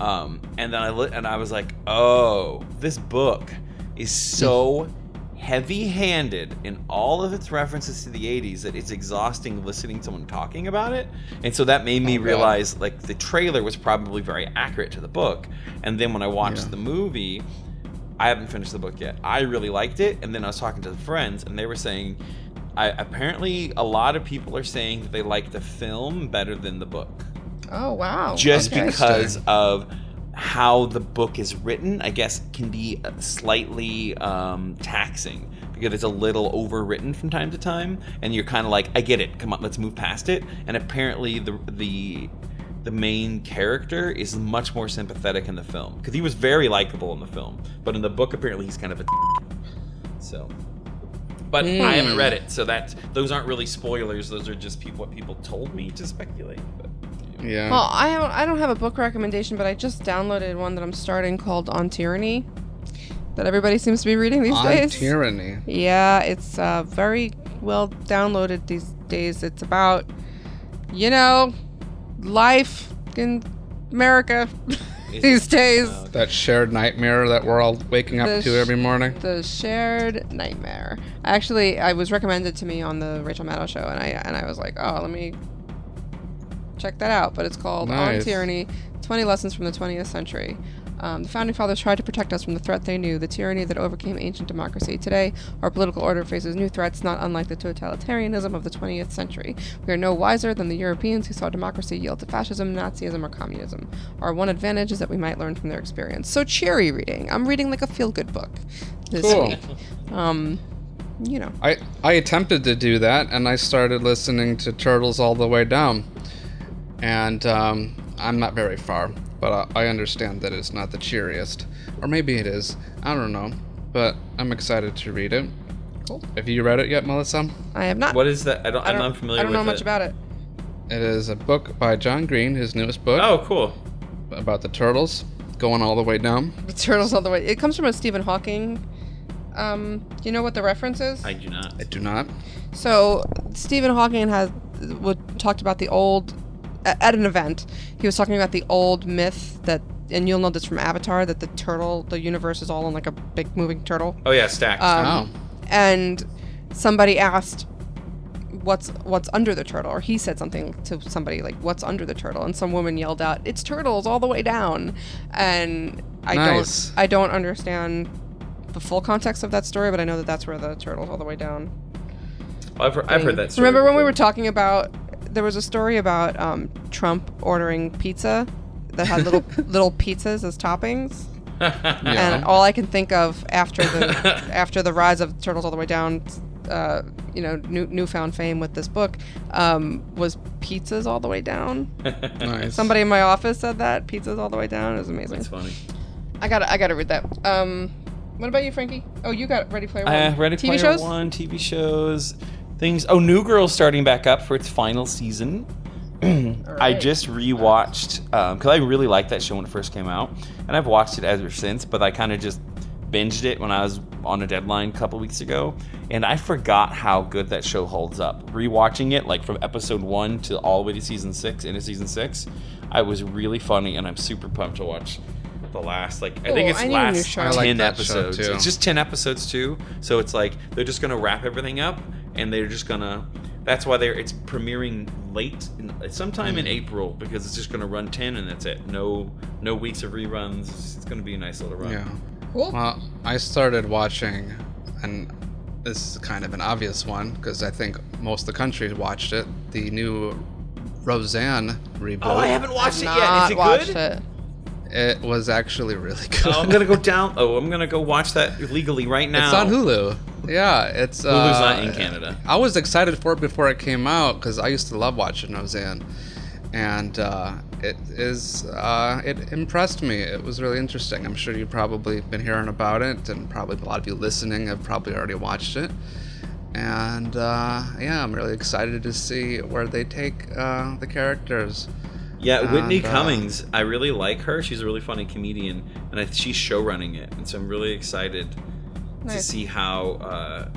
Um, and then I li- and I was like, oh, this book is so heavy-handed in all of its references to the 80s that it's exhausting listening to someone talking about it and so that made me Oh, realize like the trailer was probably very accurate to the book and then when i watched Yeah. the movie i haven't finished the book yet i really liked it and then i was talking to the friends and they were saying I, apparently a lot of people are saying that they like the film better than the book Oh wow! just Okay. because of how the book is written i guess can be slightly um, taxing because it's a little overwritten from time to time and you're kind of like i get it come on let's move past it and apparently the the the main character is much more sympathetic in the film because he was very likable in the film but in the book apparently he's kind of a so but i haven't read it so that those aren't really spoilers those are just people what people told me to speculate but Yeah. Well, I haven't, I don't have a book recommendation, but I just downloaded one that I'm starting called On Tyranny, that everybody seems to be reading these On days. tyranny. Yeah, it's uh, very well downloaded these days. It's about, you know, life in America these days. Oh, that shared nightmare that we're all waking up The to every morning. The shared nightmare. Actually, I was recommended to me on the Rachel Maddow show, and I and I was like, oh, let me check that out. But it's called On Tyranny: Twenty Lessons from the Twentieth Century. Um, the founding fathers tried to protect us from the threat they knew, the tyranny that overcame ancient democracy. Today, our political order faces new threats, not unlike the totalitarianism of the 20th century. We are no wiser than the Europeans who saw democracy yield to fascism, Nazism, or communism. Our one advantage is that we might learn from their experience. So cheery reading. I'm reading like a feel-good book this Cool. week. Um, you know. I I attempted to do that, and I started listening to Turtles all the way down, and um, I'm not very far, but I, I understand that it's not the cheeriest, or maybe it is. I don't know, but I'm excited to read it. Cool. Have you read it yet, Melissa? I have not. what is that i don't, I i'm don't, unfamiliar I don't know much it. about it. It is a book by John Green, his newest book oh cool about the turtles going all the way down. The turtles all the way. It comes from a Stephen Hawking. Um, do you know what the reference is? i do not I do not. So Stephen Hawking has talked about the old a- at an event. He was talking about the old myth that, and you'll know this from Avatar, that the turtle, the universe is all in like a big moving turtle. oh yeah stacked Um, oh, And somebody asked, "What's what's under the turtle?" Or he said something to somebody like, "What's under the turtle?" And some woman yelled out, "It's turtles all the way down." And I Nice. don't I don't understand the full context of that story, but I know that that's where the turtles all the way down I've, heard, I've heard that story Remember when we were talking about? There was a story about um, Trump ordering pizza that had little little pizzas as toppings. And all I can think of after the after the rise of Turtles All the Way Down, uh, you know, new, newfound fame with this book, um, was pizzas all the way down. Nice. Somebody in my office said that pizzas all the way down is amazing. It's funny. I got to I got to read that. Um, what about you, Frankie? Oh, you got Ready Player One. Uh, Ready TV Player shows. One, TV shows, things. Oh, New Girl's starting back up for its final season. I right. just rewatched um, because I really liked that show when it first came out, and I've watched it ever since. But I kind of just binged it when I was on a deadline a couple weeks ago, and I forgot how good that show holds up. Rewatching it, like from episode one to all the way to season six, into season six, I was really funny, and I'm super pumped to watch the last. Like I think it's I need a new last. I like ten episodes. It's just 10 episodes too so it's like they're just gonna wrap everything up and they're just gonna that's why they're it's premiering late in, sometime Hmm. in april because it's just gonna run 10 and that's it no no weeks of reruns it's, it's gonna be a nice little run Yeah. Cool. Well, I started watching, and this is kind of an obvious one because I think most of the country watched it. The new Roseanne reboot. oh i haven't watched it yet Not is it watched good it. It was actually really good. oh, i'm gonna go down oh i'm gonna go watch that legally right now It's on Hulu. Yeah, it's uh, Hulu's not in Canada. I was excited for it before it came out because I used to love watching Roseanne, and uh, it is uh, it impressed me. It was really interesting. I'm sure you've probably been hearing about it, and probably a lot of you listening have probably already watched it. And uh, yeah, I'm really excited to see where they take uh, the characters. Yeah, Whitney And, uh, Cummings. I really like her. She's a really funny comedian, and I, she's show running it, and so I'm really excited to see how uh,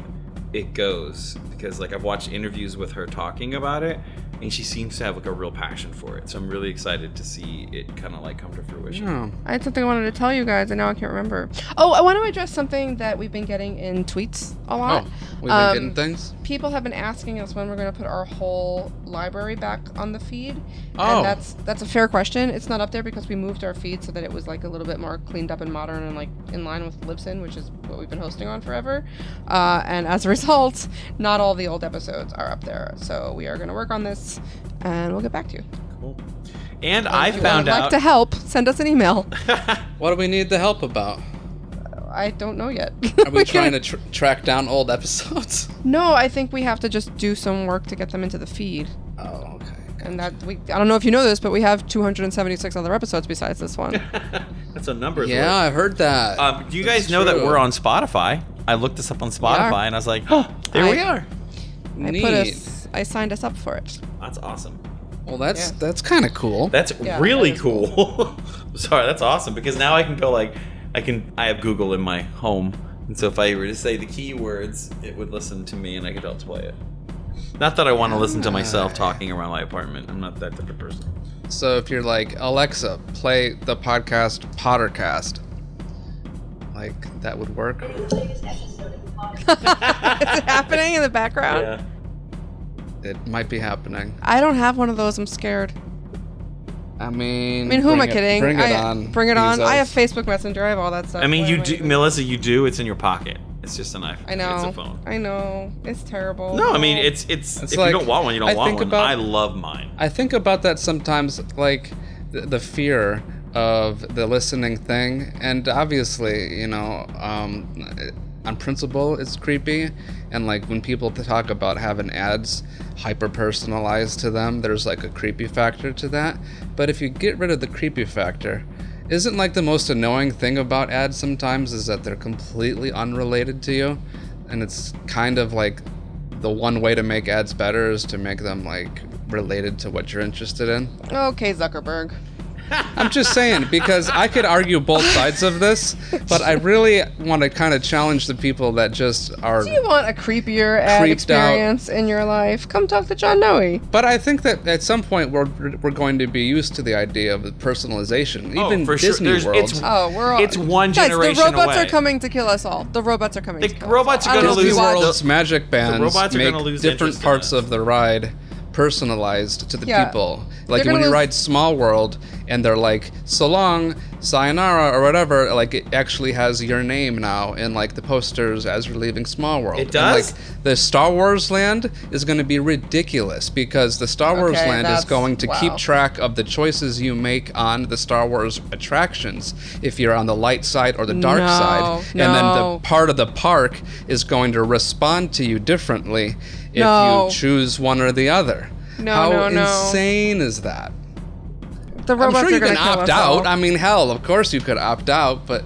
it goes. Because like I've watched interviews with her talking about it, and she seems to have like a real passion for it. So I'm really excited to see it kind of like come to fruition. Oh, I had something I wanted to tell you guys, and now I can't remember. Oh, I want to address something that we've been getting in tweets a lot. oh we've been Um, getting things. People have been asking us when we're going to put our whole library back on the feed. Oh. And that's that's a fair question. It's not up there because we moved our feed so that it was like a little bit more cleaned up and modern and like in line with Libsyn, which is what we've been hosting on forever. Uh, and as a result, not all the old episodes are up there. So we are going to work on this, and we'll get back to you. Cool. And I found out. If you found would like to help, send us an email. What do we need the help about? I don't know yet. Are we trying to tr- track down old episodes? No, I think we have to just do some work to get them into the feed. Oh, okay. And that we I don't know if you know this, but we have 276 other episodes besides this one. That's a number. Yeah, I heard that. Um, do you guys That's know that we're on Spotify? I looked this up on Spotify, and I was like, oh, there we are. I Neat. put us I signed us up for it. That's awesome. well, that's Yeah. that's kind of cool. That's Yeah, really that is cool. Sorry, that's awesome because now I can go like I can I have Google in my home, and so if I were to say the keywords, it would listen to me and I could help play it. Not that I want to listen to myself ah. talking around my apartment. I'm not that type of person. So if you're like Alexa, play the podcast Pottercast, like that would work. Is it happening in the background? Yeah. It might be happening. I don't have one of those. I'm scared. I mean, I mean, who am I it- kidding? Bring it I, on. Bring it on. Jesus. I have Facebook Messenger. I have all that stuff. I mean, Why you do, Melissa. You do. It's in your pocket. It's just an iPhone. I know. It's a phone. I know. It's terrible. No, I mean it's it's, It's if like- you don't want one, you don't I want think one. about- I love mine. I think about that sometimes, like the, the fear of the listening thing, and obviously, you know, um, on principle, it's creepy. And like when people talk about having ads hyper personalized to them, there's like a creepy factor to that. But if you get rid of the creepy factor, isn't like the most annoying thing about ads sometimes is that they're completely unrelated to you, and it's kind of like the one way to make ads better is to make them like related to what you're interested in. Okay, Zuckerberg. I'm just saying because I could argue both sides of this, but I really want to kind of challenge the people that just are. Do you want a creepier ad Creeped out. experience in your life? Come talk to John Noe. But I think that at some point we're we're going to be used to the idea of personalization. Oh, Even for sure. Disney There's- World. it's- Oh, we're all. It's one Guys, generation the robots away. are coming to kill us all. The robots are coming The to kill robots us all. are gonna know if you lose watched- world- World's magic bands The robots are make gonna lose different parts of the ride personalized to the Yeah. people. Like when you ride Small World and they're like so long, sayonara or whatever, like it actually has your name now in like the posters as you're leaving Small World. It And, does? like the Star Wars land is going to be ridiculous because the Star Wars Okay, land is going to keep track of the choices you make on the Star Wars attractions if you're on the light side or the dark No, side. And then the part of the park is going to respond to you differently if No. you choose one or the other. No, How no, no. insane is that? The I'm robots sure are you gonna can opt out. all. I mean, hell, of course you could opt out, but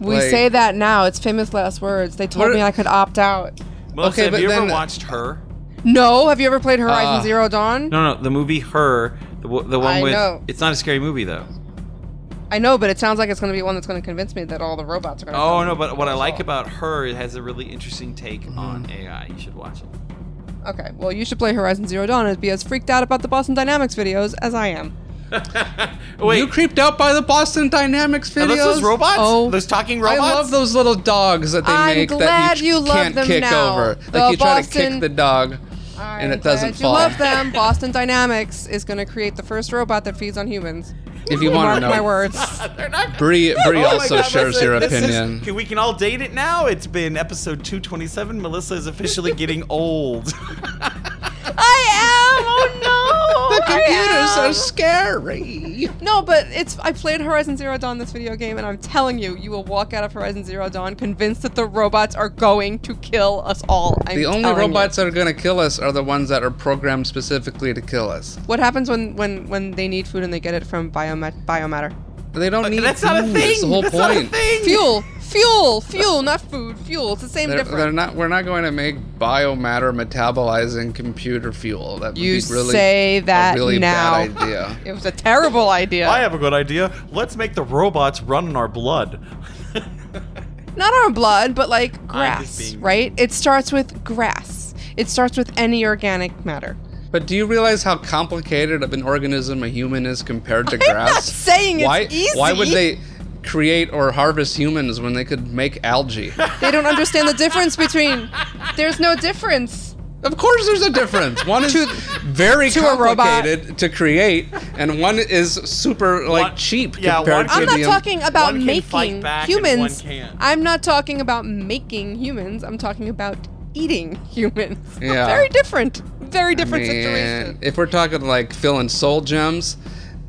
we like- say that now. It's famous last words. They told What- me I could opt out. Melissa, Okay, have but you ever watched Her? No, have you ever played Horizon Uh, Zero Dawn? No, no, the movie Her, the, the one I with. know. It's not a scary movie though. I know, but it sounds like it's going to be one that's going to convince me that all the robots are going to. Oh no, but what I like about Her, it has a really interesting take on AI. You should watch it. Okay, well, you should play Horizon Zero Dawn and be as freaked out about the Boston Dynamics videos as I am. Wait, you creeped out by the Boston Dynamics videos. are those those robots? Oh. those talking robots? I love those little dogs that they I'm make that glad you, you love can't them kick now. over. The Like you try to Boston- kick the dog and it doesn't Glad fall. You love them. Boston Dynamics is going to create the first robot that feeds on humans. If you want to know, my words. Bree, Bree Oh my also God, shares listen, your this is- opinion. can- we can all date it now. It's been episode 227. Melissa is officially getting old. I am. Oh no. the computers are scary. No, but it's. I played Horizon Zero Dawn this video game, and I'm telling you, you will walk out of Horizon Zero Dawn convinced that the robots are going to kill us all. I'm The only telling you. robots that are going to kill us are the ones that are programmed specifically to kill us. What happens when when when they need food and they get it from biomat- biomatter? They don't need That's not a thing. That's the whole That's not a point. thing. Fuel, fuel, fuel, not food. Fuel. It's the same They're, difference. they're not. We're not going to make biomatter metabolizing computer fuel. That would You be really say that a really now. bad idea. It was a terrible idea. I have a good idea. Let's make the robots run in our blood. Not our blood, but like grass, being- right? It starts with grass. It starts with any organic matter. But do you realize how complicated of an organism a human is compared to grass? I'm grass? not saying it's why, easy. Why would they create or harvest humans when they could make algae? They don't understand the difference between. There's no difference. of course, there's a difference. One is To- very to complicated to create, and one is super like One- cheap yeah, compared one- to I'm not the. talking about one can fight making back and one humans. can't. I'm not talking about making humans. I'm talking about eating humans. Yeah. Very different. Very different Man, situation. If we're talking like filling soul gems,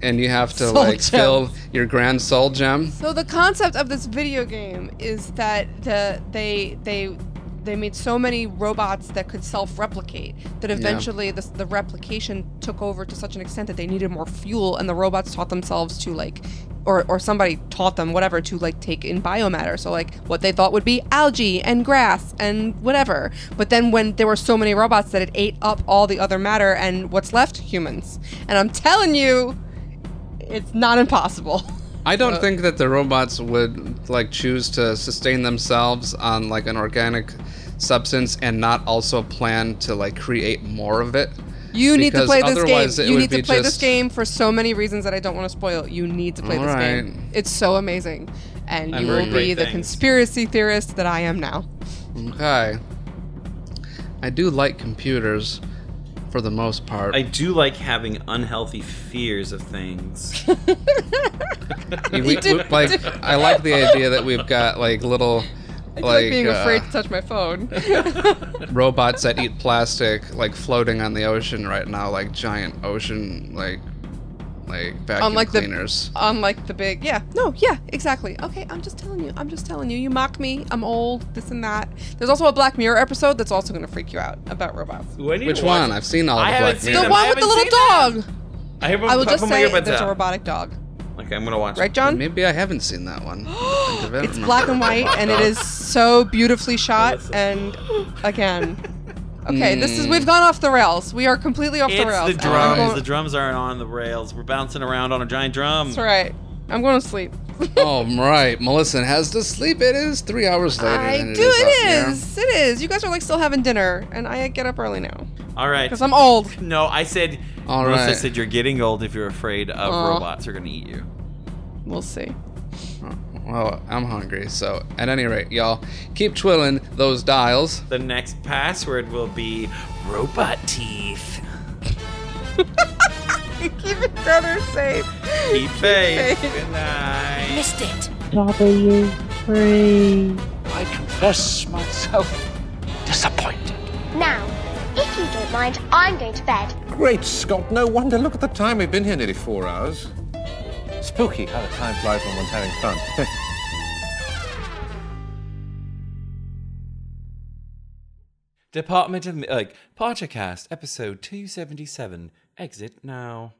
and you have to Soul like fill your grand soul gem. So the concept of this video game is that the they they they made so many robots that could self-replicate that eventually the, the replication took over to such an extent that they needed more fuel and the robots taught themselves to like or, or somebody taught them whatever to like take in biomatter. So like what they thought would be algae and grass and whatever. But then when there were so many robots that it ate up all the other matter and what's left? Humans. And i'm telling you it's not impossible. I don't think that the robots would like choose to sustain themselves on like an organic substance and not also plan to like create more of it. You need to play this game. You need to be play this game for so many reasons that I don't want to spoil. You need to play this Alright. game. It's so amazing. And I've you will be the things. conspiracy theorist that I am now. Okay. I do like computers for the most part. I do like having unhealthy fears of things. We- we- do- like I like the idea that we've got like little I like, like being uh, afraid to touch my phone. robots that eat plastic like floating on the ocean right now like giant ocean like like vacuum Unlike the- cleaners. Unlike the big, yeah, no, yeah, exactly. Okay, I'm just telling you. I'm just telling you. You mock me. I'm old. This and that. There's also a Black Mirror episode that's also going to freak you out about robots. Ooh, I need Which to one? I've seen all I of haven't Black Mirror. The one with the little seen dog. I have a I will just couple say megabytes there's a robotic dog. Okay, I'm gonna watch. Right, it. John? Maybe I haven't seen that one. It's black and white, and it is so beautifully shot. And again, okay, this is we've gone off the rails. We are completely off the It's rails. the drums. going- The drums aren't on the rails. We're bouncing around on a giant drum. That's right. I'm going to sleep. oh right, Melissa has to sleep. It is three hours later. I do. it It is. up here. is. It is. You guys are like still having dinner, and I get up early now All right. because I'm old. No, I said. All Melissa right. said you're getting old if you're afraid of Aw. robots are gonna eat you. We'll see. Well, I'm hungry, so at any rate, y'all keep twirling those dials. The next password will be robot teeth. Keep each other safe. Keep faith. faith. Good night. Missed it. W free. I confess myself disappointed. Now, if you don't mind, I'm going to bed. Great Scott, no wonder. Look at the time. We've been here nearly four hours. Spooky how the time flies when one's having fun. Department of like Pottercast episode 277. Exit now.